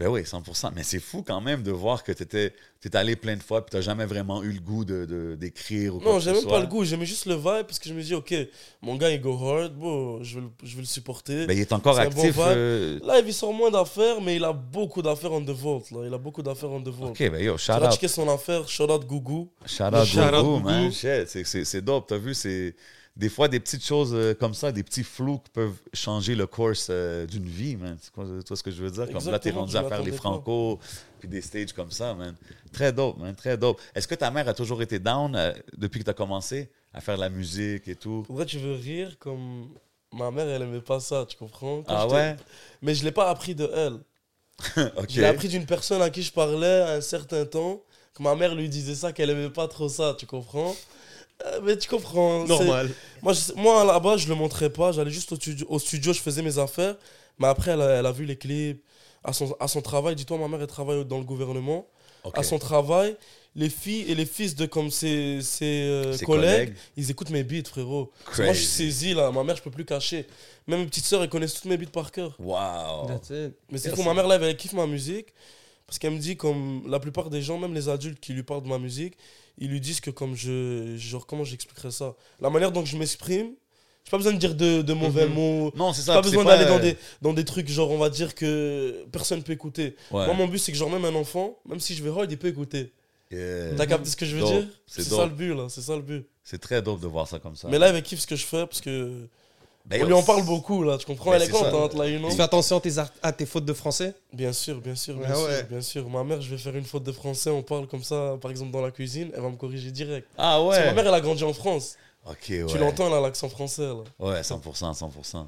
Ben oui, 100%. Mais c'est fou quand même de voir que tu étais, allé plein de fois puis tu jamais vraiment eu le goût de, de- d'écrire ou quoi Non, ce même soit. pas le goût, j'aimais juste le vibe parce que je me dis, ok, mon gars il go hard, bon, je vais le, je vais le supporter. Ben, il est encore bon actif. vibe. euh, Là, il sort moins d'affaires, mais il a beaucoup d'affaires en Vault. Là. Il a beaucoup d'affaires en The Vault. Ok, ben yo, shout out. son affaire, shout out Gougou. Shout out Gogo. man. Shit, c'est- c'est c'est dope. T'as vu, c'est des fois des petites choses euh, comme ça, des petits flous qui peuvent changer le course euh, d'une vie, man. Tu vois, ce que je veux dire? Comme là, t'es Exactement, rendu à faire pas. franco puis des stages comme ça, man. Très dope, man. Très dope. Est-ce que ta mère a toujours été down euh, depuis que t'as commencé à faire de la musique et tout? Pour vrai, tu veux rire comme. Ma mère, elle aimait pas ça, tu comprends? Quand Ah ouais? Mais je l'ai pas appris de elle. ok. Je l'ai appris d'une personne à qui je parlais à un certain temps. Que ma mère lui disait ça, qu'elle aimait pas trop ça, tu comprends? Mais tu comprends. Normal. Moi, je- moi là-bas, je le montrais pas. J'allais juste au studio, au studio, je faisais mes affaires. Mais après, elle a, elle a vu les clips. À son, à son travail, dis-toi, ma mère, elle travaille dans le gouvernement. À son travail, les filles et les fils de comme ses, ses, euh, Ses collègues, collègues. ils écoutent mes beats, frérot. Moi, je suis saisi, là. Ma mère, je peux plus cacher. Même mes petites sœurs, elles connaissent toutes mes beats par cœur. It. Mais c'est fou, ma mère, là, elle kiffe ma musique. Parce qu'elle me dit, comme la plupart des gens, même les adultes qui lui parlent de ma musique, ils lui disent que comme je. Genre, comment j'expliquerais ça? La manière dont je m'exprime, j'ai pas besoin de dire de, de mauvais Mhm. mots. Non, c'est ça. pas besoin d'aller dans euh, des, dans des trucs, genre, on va dire que personne peut écouter. ouais. Moi, mon but, c'est que, genre, même un enfant, même si je vais hard, il peut écouter. Yeah. T'as capté ce que je veux Dope. dire? C'est ça le but, là. C'est ça le but. C'est très dope de voir ça comme ça. Mais là, elle kiffe ce que je fais parce que. Ben, on lui en parle beaucoup, là. Tu comprends Ben, Elle est contente, là, you know Tu fais attention à tes, à tes fautes de français Bien sûr, bien sûr, bien Ah sûr, ouais. bien sûr. Ma mère, je vais faire une faute de français, on parle comme ça, par exemple dans la cuisine, elle va me corriger direct. Ah Parce que ouais. ma mère, elle a grandi en France. Ok, ouais. Tu l'entends, elle a l'accent français, là. Ouais, 100%, 100%.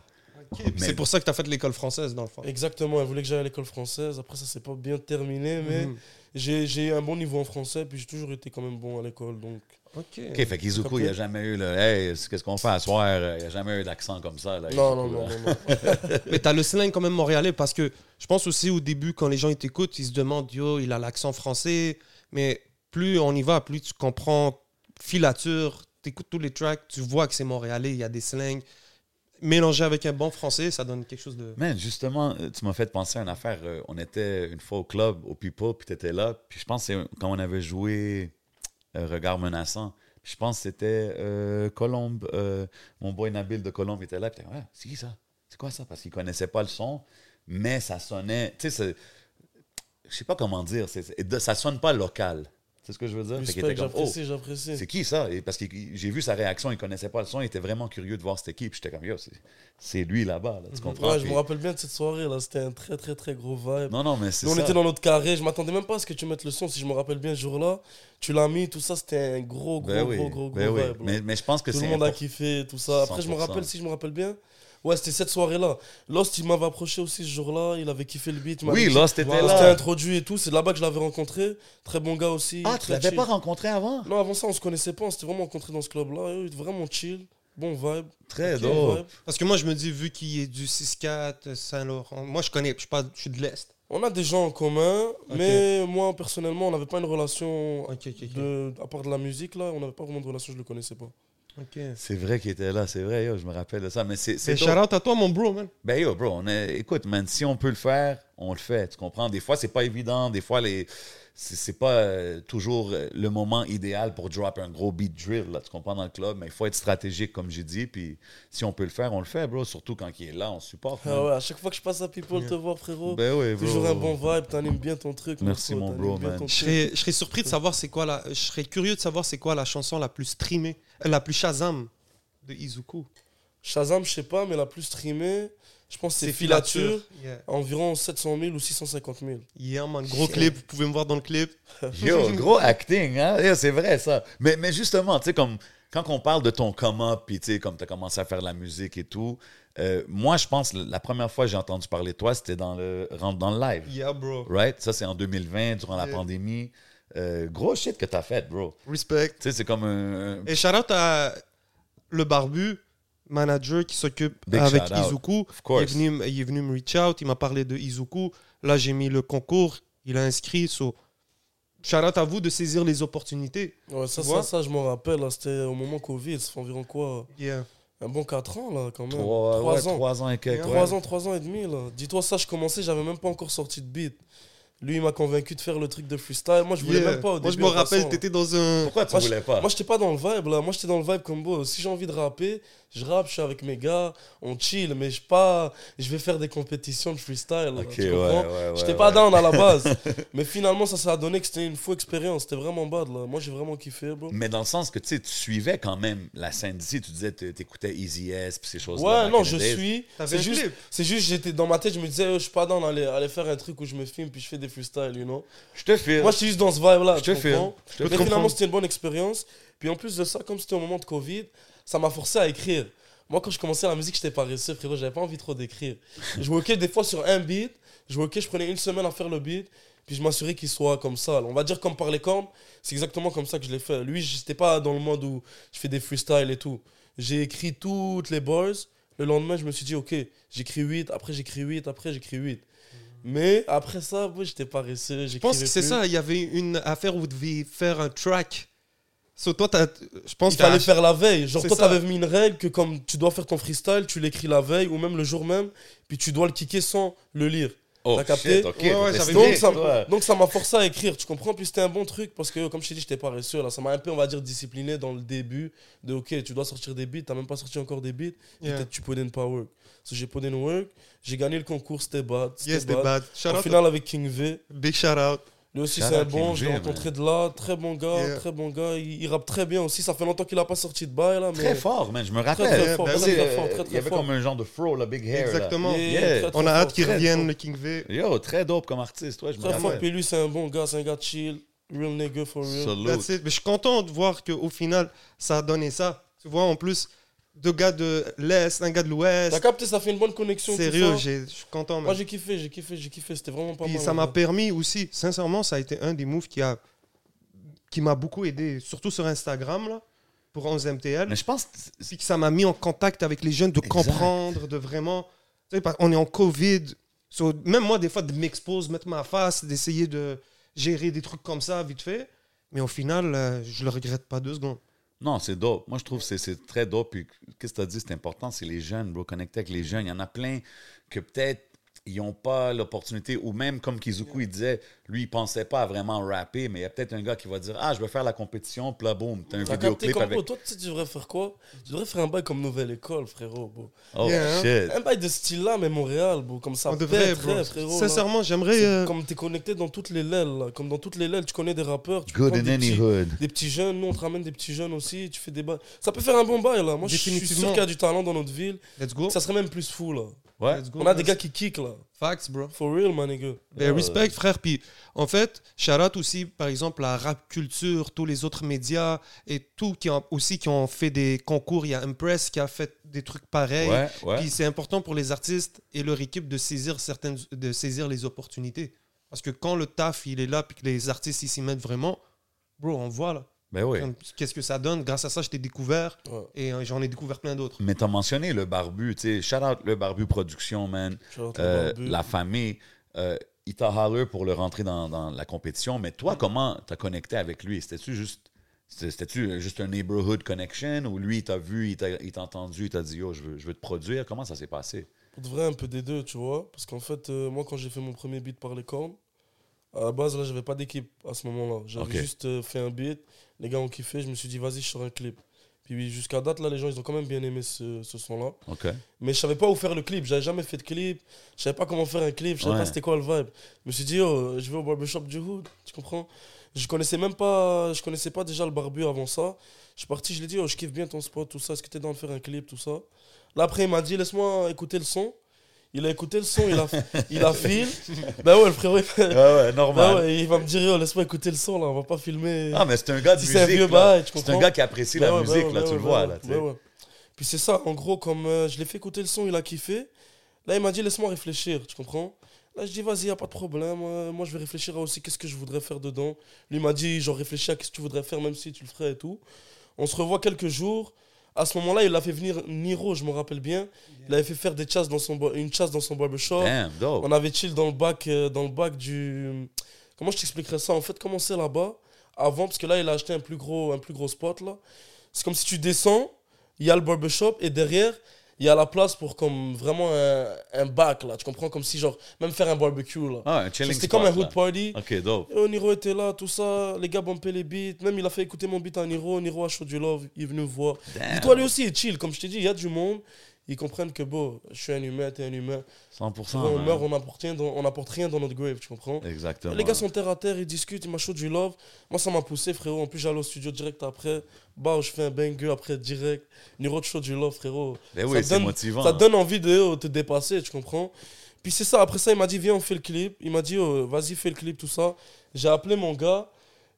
Mais- C'est pour ça que tu as fait l'école française, dans le fond. Exactement, elle voulait que j'aille à l'école française. Après, ça s'est pas bien terminé, mais Mhm. j'ai j'ai un bon niveau en français, puis j'ai toujours été quand même bon à l'école, donc. Ok. Ok, fait qu'Izuku, il n'y a jamais eu le Hey, qu'est-ce qu'on fait à soir? Il n'y a jamais eu d'accent comme ça. Là, Non, non, non, non, non. Mais t'as le slang quand même montréalais parce que je pense aussi au début, quand les gens ils t'écoutent, ils se demandent Yo, il a l'accent français. Mais plus on y va, plus tu comprends filature, t'écoutes tous les tracks, tu vois que c'est montréalais, il y a des slangs. Mélangé avec un bon français, ça donne quelque chose de. Man, justement, euh, tu m'as fait penser à une affaire. euh, On était une fois au club, au People, puis tu étais là. Puis je pense que c'est quand on avait joué euh, Regard menaçant. Je pense que c'était euh, Colombe, euh, mon boy Nabil de Colombe était là. Ouais, c'est qui ça? C'est quoi ça? Parce qu'il connaissait pas le son, mais ça sonnait. Tu sais, je sais pas comment dire. c'est- c'est- ça sonne pas local. C'est ce que je veux dire comme, oh, j'apprécie, j'apprécie. c'est qui ça? Et parce que j'ai vu sa réaction, il connaissait pas le son, il était vraiment curieux de voir cette équipe. J'étais comme, yo, c'est- lui là-bas, là, tu comprends? Ouais, je me rappelle bien de cette soirée, là. C'était un très, très, très gros vibe. Non, non, mais c'est Nous, on ça. était dans notre carré. Je m'attendais même pas à ce que tu mettes le son, si je me rappelle bien, ce jour-là. Tu l'as mis, tout ça, c'était un gros, gros, Ben oui, gros, gros, gros ben oui. vibe. là. Mais, mais je pense que Tout c'est le monde a kiffé, tout ça. Après, je me 100%. rappelle, si je me rappelle bien, ouais, c'était cette soirée-là. Lost, il m'avait approché aussi ce jour-là. Il avait kiffé le beat. Oui, dit- Lost était Voilà, là. Introduit et tout. C'est là-bas que je l'avais rencontré. Très bon gars aussi. Ah, tu l'avais pas rencontré avant? Non, avant ça, on se connaissait pas. On s'était vraiment rencontré dans ce club-là. Vraiment chill. Bon vibe. Très Ok, dope. vibe. Parce que moi, je me dis, vu qu'il est du 6-4, Saint-Laurent, moi je connais, je suis, pas, je suis de l'Est. On a des gens en commun, mais moi, personnellement, on n'avait pas une relation. Ok, ok, ok. De, à part de la musique, là, on n'avait pas vraiment de relation, je le connaissais pas. C'est vrai qu'il était là, c'est vrai, yo, je me rappelle de ça. Mais c'est c'est à toi, mon bro, man. Ben yo, bro, on est- écoute, man, si on peut le faire, on le fait. Tu comprends? Des fois, c'est pas évident. Des fois, les c'est c'est pas euh, toujours euh, le moment idéal pour drop un gros beat drill, là, tu comprends, dans le club. Mais il faut être stratégique, comme j'ai dit. Puis si on peut le faire, on le fait, bro. Surtout quand il est là, on supporte. Ah ouais, à chaque fois que je passe à People te voir, frérot, Ben toujours un bon vibe, t'animes bien ton truc. Merci, mon bro, man. serais, je serais surpris de savoir c'est quoi la. Je serais curieux de savoir c'est quoi la chanson la plus streamée, euh, la plus Shazam de Izuku. Shazam, je sais pas, mais la plus streamée, je pense que c'est Filature. Yeah. Environ 700 000 ou 650 000. Yeah, man. Gros clip, vous pouvez me voir dans le clip. Yo, gros acting, hein? C'est vrai, ça. Mais, mais justement, tu sais, comme quand on parle de ton come-up, puis tu sais, comme tu as commencé à faire de la musique et tout, euh, moi, je pense, la première fois que j'ai entendu parler de toi, c'était dans le, dans le live. Yeah, bro. Right? Ça, c'est en 2020, durant la pandémie. Euh, gros shit que t'as fait, bro. Respect. Tu sais, c'est comme un. un- Et shout out à le barbu, manager qui s'occupe avec. Izuku. Of Il est, course. venu, il est venu me reach out, il m'a parlé de Izuku. Là, j'ai mis le concours, il a inscrit. So, shout out à vous de saisir les opportunités. Ouais, ça, ça, je m'en rappelle. C'était au moment Covid. Ça fait environ quoi? Yeah. Un bon 4 ans, là, quand même. Trois, Trois ouais, ans. trois ans et quelques. 3 ans, 3 ans et demi, là. Dis-toi ça, je commençais, j'avais même pas encore sorti de beat. Lui, il m'a convaincu de faire le truc de freestyle. Moi, je voulais Yeah. même pas au Moi, je début, me rappelle, t'étais dans un. Pourquoi tu Moi, voulais pas? Moi, j'étais pas dans le vibe, là. Moi, j'étais dans le vibe comme. Si j'ai envie de rapper, je rappe, je suis avec mes gars, on chill, mais je pas... Je vais faire des compétitions de freestyle. là, ok, tu ouais, ouais, ouais. J'étais ouais. pas down à la base. mais finalement, ça s'est donné que c'était une faux expérience. C'était vraiment bad, là. Moi, j'ai vraiment kiffé, bro. Mais dans le sens que tu sais, tu suivais quand même la scène d'ici, tu disais que t'écoutais Easy S puis ces choses-là. Ouais, non, in the je suis. T'avais C'est juste, juste, j'étais dans ma tête, je me disais, oh, je suis pas down d'aller aller faire un truc où je me filme puis je fais des freestyles, you know. Je te file. Moi, je suis juste dans ce vibe-là. Je te te Mais finalement, c'était une bonne expérience. Puis en plus de ça, comme c'était au moment de Covid, ça m'a forcé à écrire. Moi, quand je commençais la musique, j'étais paresseux, frérot. J'avais pas envie trop d'écrire. Je workais des fois sur un beat. Je workais, je prenais une semaine à faire le beat. Puis je m'assurais qu'il soit comme ça. On va dire comme par les cornes. C'est exactement comme ça que je l'ai fait. Lui, j'étais pas dans le mode où je fais des freestyles et tout. J'ai écrit toutes les bars. Le lendemain, je me suis dit, ok, j'écris 8, après j'écris 8, après j'écris 8. Mais après ça, moi, j'étais paresseux. Je pense que c'est ça. Il y avait une affaire où vous deviez faire un track. So, toi, t'as- je pense Il fallait faire la veille. Genre, toi, t'avais mis une règle que comme tu dois faire ton freestyle, tu l'écris la veille ou même le jour même, puis tu dois le kicker sans le lire. Oh, T'as capté shit. Ouais, ouais, Donc ça, donc ça m'a forcé à écrire, tu comprends? Puis c'était un bon truc parce que, comme je t'ai dit, j'étais paresseux là. Ça m'a un peu, on va dire, discipliné dans le début de ok, tu dois sortir des beats, t'as même pas sorti encore des beats, Yeah. peut-être tu in pas work. So, j'ai put in work, j'ai gagné le concours, c'était bad. c'était Yes, bad. bad. Shout En out. finale avec King V. Big shout out. Lui aussi, c'est un bon, je l'ai rencontré de là. Très bon gars, Yeah. très bon gars. Il, il rappe très bien aussi. Ça fait longtemps qu'il a pas sorti de bail là. Mais... Très fort, man. Je me Très, rappelle. très fort, ben très, très fort, euh, très, Il y avait fort. comme un genre de fro, le big hair. Exactement. Yeah, Yeah. très, très On a fort, hâte qu'il revienne, fort. le King V. Yo, très dope comme artiste, toi, je me Très fort. rappelle. Puis lui, c'est un bon gars, c'est un gars chill. Real nigga for real. Salute. That's it. Mais je suis content de voir qu'au final, ça a donné ça. Tu vois, en plus, deux gars de l'Est, un gars de T'as l'Ouest. capté, ça fait une bonne connexion. Sérieux, je suis content. Moi, j'ai kiffé, j'ai kiffé, j'ai kiffé. C'était vraiment pas Puis mal. ça m'a permis aussi, sincèrement, ça a été un des moves qui a qui m'a beaucoup aidé, surtout sur Instagram, là, pour 11 MTL. Mais je pense que Puis que ça m'a mis en contact avec les jeunes, de Exact. comprendre, de vraiment. Tu sais, on est en Covid. So, même moi, des fois, de m'exposer, mettre ma face, d'essayer de gérer des trucs comme ça, vite fait. Mais au final, euh, je le regrette pas deux secondes. Non, c'est dope. Moi, je trouve que c'est- très dope. Puis, qu'est-ce que tu as dit, c'est important, c'est les jeunes, bro. Connecter avec les jeunes. Il y en a plein que peut-être ils n'ont pas l'opportunité, ou même comme Kizuku, il disait, lui, il pensait pas à vraiment rapper, mais il y a peut-être un gars qui va dire Ah, je veux faire la compétition, puis là, boum, t'as un vidéoclip avec. bro, toi, tu sais, tu devrais faire quoi? Tu devrais faire un bail comme Nouvelle École, frérot. bro. Oh, Yeah, hein? shit. Un bail de ce style-là, mais Montréal, bro. Comme ça, on devrait, frérot. là. Sincèrement, j'aimerais. Euh, Comme t'es connecté dans toutes les lèvres, là. Comme dans toutes les lèvres, tu connais des rappeurs. Tu Good in des any petits- hood. des petits jeunes, nous on te ramène des petits jeunes aussi, tu fais des bails. Ça peut faire un bon bail là. Moi je suis sûr qu'il y a du talent dans notre ville. Let's go. Ça serait même plus fou là. Ouais. Let's go. On a des gars qui kick là. Facts, bro. For real, my nigga. Ben, respect, frère. Puis, en fait, shout out aussi, par exemple, la rap culture, tous les autres médias et tout qui ont aussi qui ont fait des concours. Il y a Impress qui a fait des trucs pareils. Ouais, ouais. Puis c'est important pour les artistes et leur équipe de saisir certaines, de saisir les opportunités. Parce que quand le taf il est là, puis que les artistes ils s'y mettent vraiment, bro, on voit là. Ben oui. Qu'est-ce que ça donne? Grâce à ça, je t'ai découvert Ouais. et euh, j'en ai découvert plein d'autres. Mais t'as mentionné le barbu, tu sais. Shout out le barbu production, man. Shout out Euh, le barbu. la famille. Euh, il t'a holler pour le rentrer dans, dans la compétition, mais toi, comment t'as connecté avec lui? C'était-tu juste. c'était- C'était-tu juste un neighborhood connection ou lui, il t'a vu, il t'a il t'a entendu, il t'a dit Yo, je veux, je veux te produire? Comment ça s'est passé? Pour de vrai, un peu des deux, tu vois. Parce qu'en fait, euh, moi, quand j'ai fait mon premier beat par les cornes, à la base, là, j'avais pas d'équipe à ce moment-là. J'avais juste euh, fait un beat. Les gars ont kiffé. Je me suis dit, vas-y, je sors un clip. Puis jusqu'à date, là, les gens, ils ont quand même bien aimé ce, ce son-là. Mais je savais pas où faire le clip. J'avais jamais fait de clip. Je savais pas comment faire un clip. Je savais Ouais. pas c'était quoi le vibe. Je me suis dit, oh, je vais au barbershop du Hood. Tu comprends? Je connaissais même pas, je connaissais pas déjà le barbu avant ça. Je suis parti, je lui ai dit, oh, je kiffe bien ton spot, tout ça. Est-ce que t'es dans de faire un clip, tout ça? Là, après, il m'a dit, laisse-moi écouter le son. Il a écouté le son, il a, il a fil. Ben ouais, le frérot, il, fait- Ouais, ouais, ben normal. ouais, il va me dire, oh, laisse-moi écouter le son, là. On va pas filmer. Ah, mais c'est un gars de Si musique. C'est un gars qui apprécie Bah la bah musique, là, bah tu le bah vois. Là, bah. Puis c'est ça, en gros, comme euh, je l'ai fait écouter le son, il a kiffé. Là, il m'a dit, laisse-moi réfléchir, tu comprends? Là, je dis, vas-y, y a pas de problème. euh, moi, je vais réfléchir à aussi qu'est-ce que je voudrais faire dedans. Lui il m'a dit, genre, réfléchis à qu'est-ce que tu voudrais faire, même si tu le ferais et tout. On se revoit quelques jours. À ce moment-là, il a fait venir Niro, je me rappelle bien. Il avait fait faire des chasses dans son une chasse dans son barbershop. Damn, dope. On avait chill dans le bac, euh, dans le bac du. Comment je t'expliquerais ça? En fait, comment c'est là-bas? Avant, parce que là, il a acheté un plus gros, un plus gros spot là. C'est comme si tu descends, il y a le barbershop et derrière, il y a la place pour comme vraiment un, un bac là. Tu comprends? Comme si genre même faire un barbecue là. Ah, C'était comme un hood party. OK, dope. Et Niro était là, tout ça. Les gars bumpaient les beats. Même il a fait écouter mon beat à Niro. Niro a chaud du love. Il est venu me voir. Damn. Dis-toi, lui aussi, il est chill. Comme je t'ai dit, il y a du monde. Ils comprennent que, bon, je suis un humain, t'es un humain. 100%. on man. meurt, on n'apporte rien, on rien dans notre grave, tu comprends? Exactement. Les gars sont terre à terre, ils discutent, ils m'a chaud du love. Moi, ça m'a poussé, frérot. En plus, j'allais au studio direct après. Bah, je fais un banger après direct. Niro de chaud du love, frérot. Ben ça oui, c'est donne- motivant. Ça donne envie de oh, te dépasser, tu comprends? Puis c'est ça, après ça, il m'a dit, viens, on fait le clip. Il m'a dit, oh, vas-y, fais le clip, tout ça. J'ai appelé mon gars.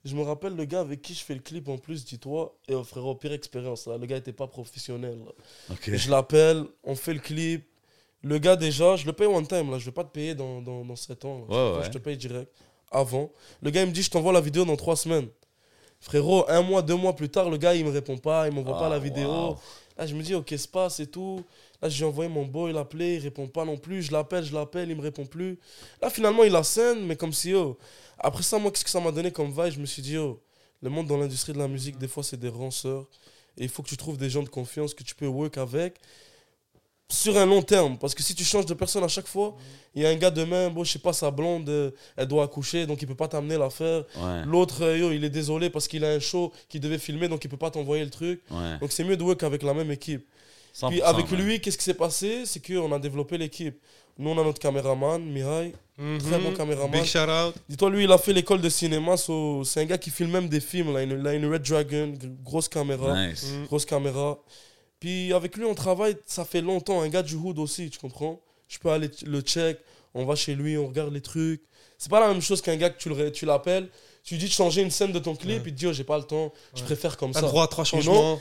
Je me rappelle le gars avec qui je fais le clip en plus, dis-toi. Et oh, frérot, pire expérience, là. Le gars était pas professionnel. là. OK. Je l'appelle, on fait le clip. Le gars, déjà, je le paye one time, là. Je vais pas te payer dans, dans, dans 7 ans. là. Ouais, ouais. Je te paye direct. Avant. Le gars, il me dit, je t'envoie la vidéo dans 3 semaines. Frérot, un mois, deux mois plus tard, le gars, il me répond pas, il m'envoie pas Ah, la vidéo. wow. Là, je me dis, ok, se passe et tout. Là, j'ai envoyé mon boy l'appeler, il répond pas non plus. Je l'appelle, je l'appelle, il me répond plus. Là, finalement, il a scène, mais comme si, oh. Après ça, moi, qu'est-ce que ça m'a donné comme vibe? Je me suis dit, oh, le monde dans l'industrie de la musique, des fois, c'est des ranceurs. Et il faut que tu trouves des gens de confiance que tu peux work avec. sur un long terme. Parce que si tu changes de personne à chaque fois, il y a un gars demain, bon, je sais pas, sa blonde, euh, elle doit accoucher, donc il peut pas t'amener l'affaire. Ouais. L'autre, euh, il est désolé parce qu'il a un show qu'il devait filmer, donc il peut pas t'envoyer le truc. Ouais. Donc c'est mieux de work avec la même équipe. 100%, Puis avec lui, qu'est-ce qui s'est passé? C'est qu'on a développé l'équipe. Nous, on a notre caméraman, Mihai. Très bon caméraman. Mhm. Big shout out. Dis-toi, lui, il a fait l'école de cinéma. so- c'est un gars qui filme même des films. Là. Il, a une, Red Dragon, grosse caméra. Nice. Grosse caméra. Puis avec lui, on travaille, ça fait longtemps. Un gars du hood aussi, tu comprends? Je peux aller le check. On va chez lui, on regarde les trucs. C'est pas la même chose qu'un gars que tu l'appelles. Tu lui dis de changer une scène de ton clip. Il te dit, oh, j'ai pas le temps. Je préfère comme T'as ça. droit à trois changements.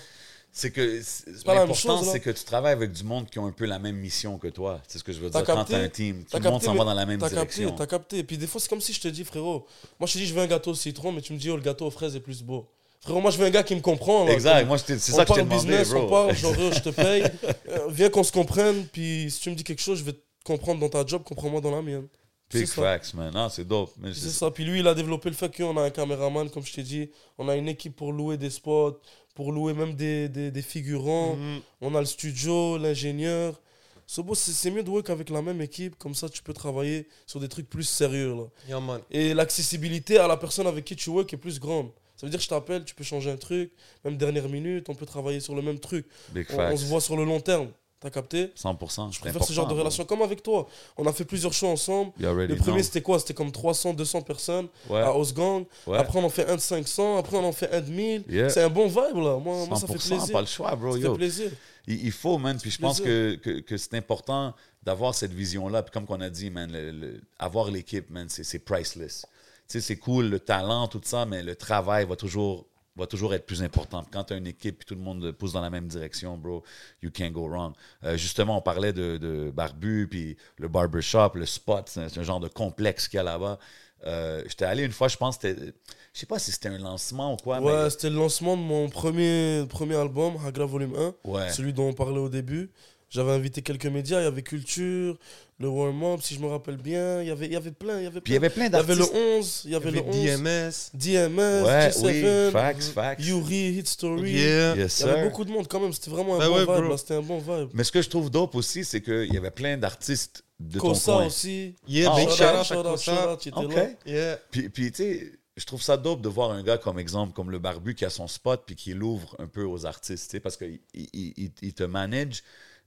C'est que l'important, c'est que tu travailles avec du monde qui ont un peu la même mission que toi. C'est ce que je veux dire. Quand capté? t'as un team, tout le monde capté, s'en va dans la même T'as direction. capté, t'as capté. Et puis des fois, c'est comme si je te dis, frérot, moi je te dis, je veux un gâteau au citron, mais tu me dis, oh, le gâteau aux fraises est plus beau. Frérot, moi je veux un gars qui me comprend. Exact. Moi, c'est on ça que je t'ai demandé, business, on bro. parle, genre, je te paye. Euh, viens qu'on se comprenne, puis si tu me dis quelque chose, je vais te comprendre dans ta job, comprends-moi dans la mienne. Big C'est ça. facts, man. Non, c'est dope. C'est- ça. Puis lui, il a développé le fait qu'on a un caméraman, comme je t'ai dit. On a une équipe pour louer des spots, pour louer même des, des, des figurants. Mhm. On a le studio, l'ingénieur. C'est c'est mieux de work avec la même équipe, comme ça tu peux travailler sur des trucs plus sérieux. Là. Yeah, man. Et l'accessibilité à la personne avec qui tu work est plus grande. Ça veut dire que je t'appelle, tu peux changer un truc, même dernière minute, on peut travailler sur le même truc. Big On, se voit sur le long terme. T'as capté 100%. Je préfère ce genre de relation, comme avec toi. On a fait plusieurs shows ensemble. Le premier, c'était quoi? C'était comme 300, 200 personnes Ouais. à Osgang. Ouais. Après, on en fait un de 500. Après, on en fait un de 1000. Yeah. C'est un bon vibe, là. Moi, moi ça fait 100%, plaisir. pas le choix, bro. Ça fait Yo. plaisir. Il, il faut, man. Puis je pense que, que, que c'est important d'avoir cette vision-là. Puis comme qu'on a dit, man, le- le- avoir l'équipe, man, c'est priceless. Tu sais, c'est cool, le talent, tout ça, mais le travail va toujours, va toujours être plus important. Puis Quand tu as une équipe et tout le monde pousse dans la même direction, bro, you can't go wrong. Euh, justement, on parlait de, de Barbu, puis le barbershop, le spot, c'est un, genre de complexe qu'il y a là-bas. Euh, J'étais allé une fois, je pense, je sais pas si c'était un lancement ou quoi, Ouais, c'était le lancement de mon premier, premier album, Hagra Volume 1. mais ouais. Celui dont on parlait au début. J'avais invité quelques médias. Il y avait Culture, le warm-up, si je me rappelle bien. Il y avait, il y avait plein. Il y avait Puis il y avait plein Il y avait le d'artistes. 11. Il y Il y avait le avait 11. DMS. DMS, Ouais, G7, oui, facts, facts. Yuri, Hit Story. Yeah. Yes, Il y avait beaucoup de monde quand même. C'était vraiment un Bah bon vibe. C'était un bon vibe. Mais ce que je trouve dope aussi, c'est qu'il y avait plein d'artistes de ton Kosa coin. aussi. Yeah, Ah, big ok. shout out shout à out, Kosa. shout out, il était OK. là. Yeah. Puis, puis tu sais, je trouve ça dope de voir un gars comme exemple, comme le barbu qui a son spot puis qui l'ouvre un peu aux artistes, parce qu'il il, il- il te manage.